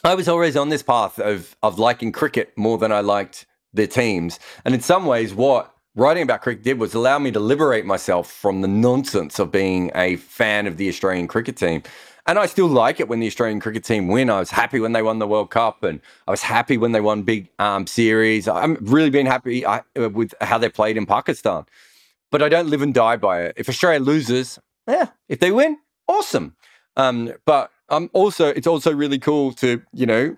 I was always on this path of of liking cricket more than I liked the teams. And in some ways, what writing about cricket did was allow me to liberate myself from the nonsense of being a fan of the Australian cricket team. And I still like it when the Australian cricket team win. I was happy when they won the World Cup, and I was happy when they won big um, series. I'm really been happy uh, with how they played in Pakistan. But I don't live and die by it. If Australia loses, yeah. If they win, awesome. Um, but um, also, it's also really cool to you know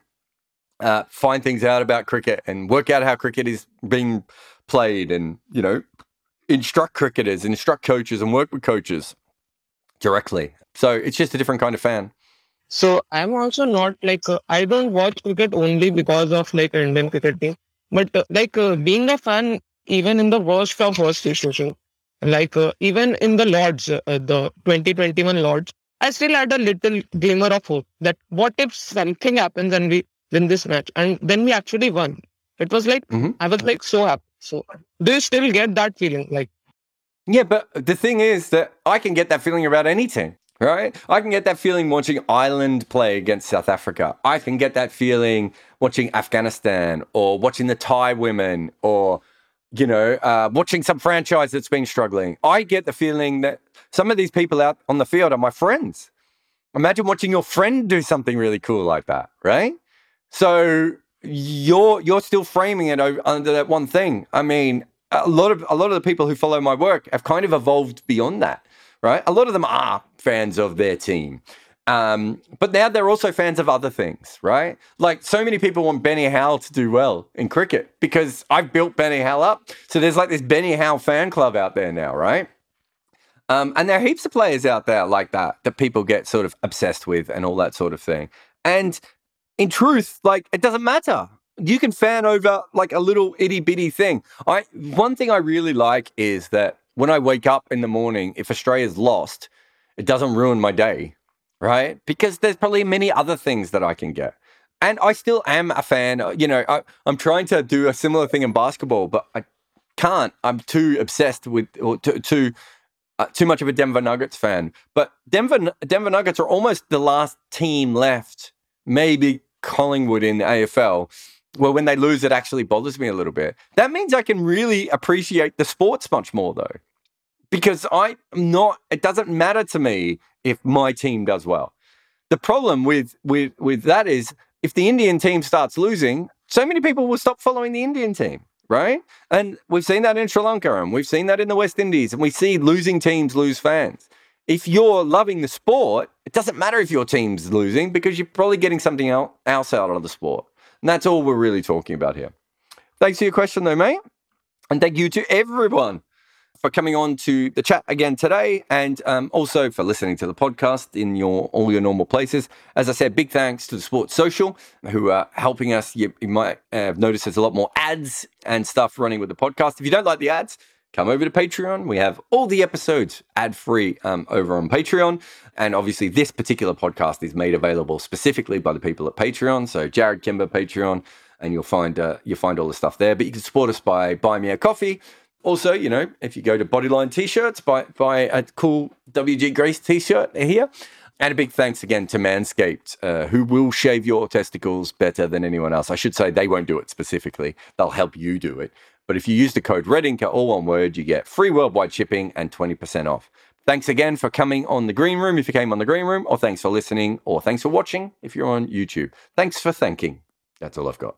uh, find things out about cricket and work out how cricket is being played, and you know instruct cricketers, instruct coaches, and work with coaches directly. So it's just a different kind of fan. So I'm also not like uh, I don't watch cricket only because of like Indian cricket team, but uh, like uh, being a fan even in the worst of worst situation, like uh, even in the Lords, uh, the 2021 Lords, I still had a little glimmer of hope that what if something happens and we win this match, and then we actually won. It was like Mhm. I was like so happy. So you still get that feeling? Like Yeah, but the thing is that I can get that feeling about any team, right? I can get that feeling watching Ireland play against South Africa. I can get that feeling watching Afghanistan or watching the Thai women or, you know, uh, watching some franchise that's been struggling. I get the feeling that some of these people out on the field are my friends. Imagine watching your friend do something really cool like that, right? So you're you're still framing it under that one thing. I mean, a lot of a lot of the people who follow my work have kind of evolved beyond that, right? A lot of them are fans of their team. Um, but now they're also fans of other things, right? Like so many people want Benny Howell to do well in cricket because I've built Benny Howell up. So there's like this Benny Howell fan club out there now, right? Um, and there are heaps of players out there like that that people get sort of obsessed with and all that sort of thing. And in truth, like it doesn't matter. You can fan over like a little itty bitty thing. I one thing I really like is that when I wake up in the morning, if Australia's lost, it doesn't ruin my day right? Because there's probably many other things that I can get. And I still am a fan. Uh, you know, I, am trying to do a similar thing in basketball, but I can't. I'm too obsessed with, or too, too, uh, too much of a Denver Nuggets fan. But Denver, Denver Nuggets are almost the last team left, maybe Collingwood in the AFL. Well, when they lose, it actually bothers me a little bit. That means I can really appreciate the sports much more, though because I'm not. It doesn't matter to me if my team does well. The problem with with with that is if the Indian team starts losing, so many people will stop following the Indian team, right? And we've seen that in Sri Lanka and we've seen that in the West Indies, and we see losing teams lose fans. If you're loving the sport, it doesn't matter if your team's losing because you're probably getting something else out of the sport. And that's all we're really talking about here. Thanks for your question, though, mate. And thank you to everyone for coming on to the chat again today, and um, also for listening to the podcast in your all your normal places. As I said, big thanks to the Sports Social who are helping us. You, you might have noticed there's a lot more ads and stuff running with the podcast. If you don't like the ads, come over to Patreon. We have all the episodes ad free um, over on Patreon. And obviously, this particular podcast is made available specifically by the people at Patreon. So, Jarrod Kimber, Patreon, and you'll find uh, you'll find all the stuff there. But you can support us by buying me a coffee also, you know, if you go to Bodyline T-shirts, buy buy a cool WG Grace T-shirt here. And a big thanks again to Manscaped, uh, who will shave your testicles better than anyone else. I should say they won't do it specifically; they'll help you do it. But if you use the code REDINKER, all one word, you get free worldwide shipping and 20% off. Thanks again for coming on the Green Room if you came on the Green Room, or thanks for listening, or thanks for watching if you're on YouTube. Thanks for thanking. That's all I've got.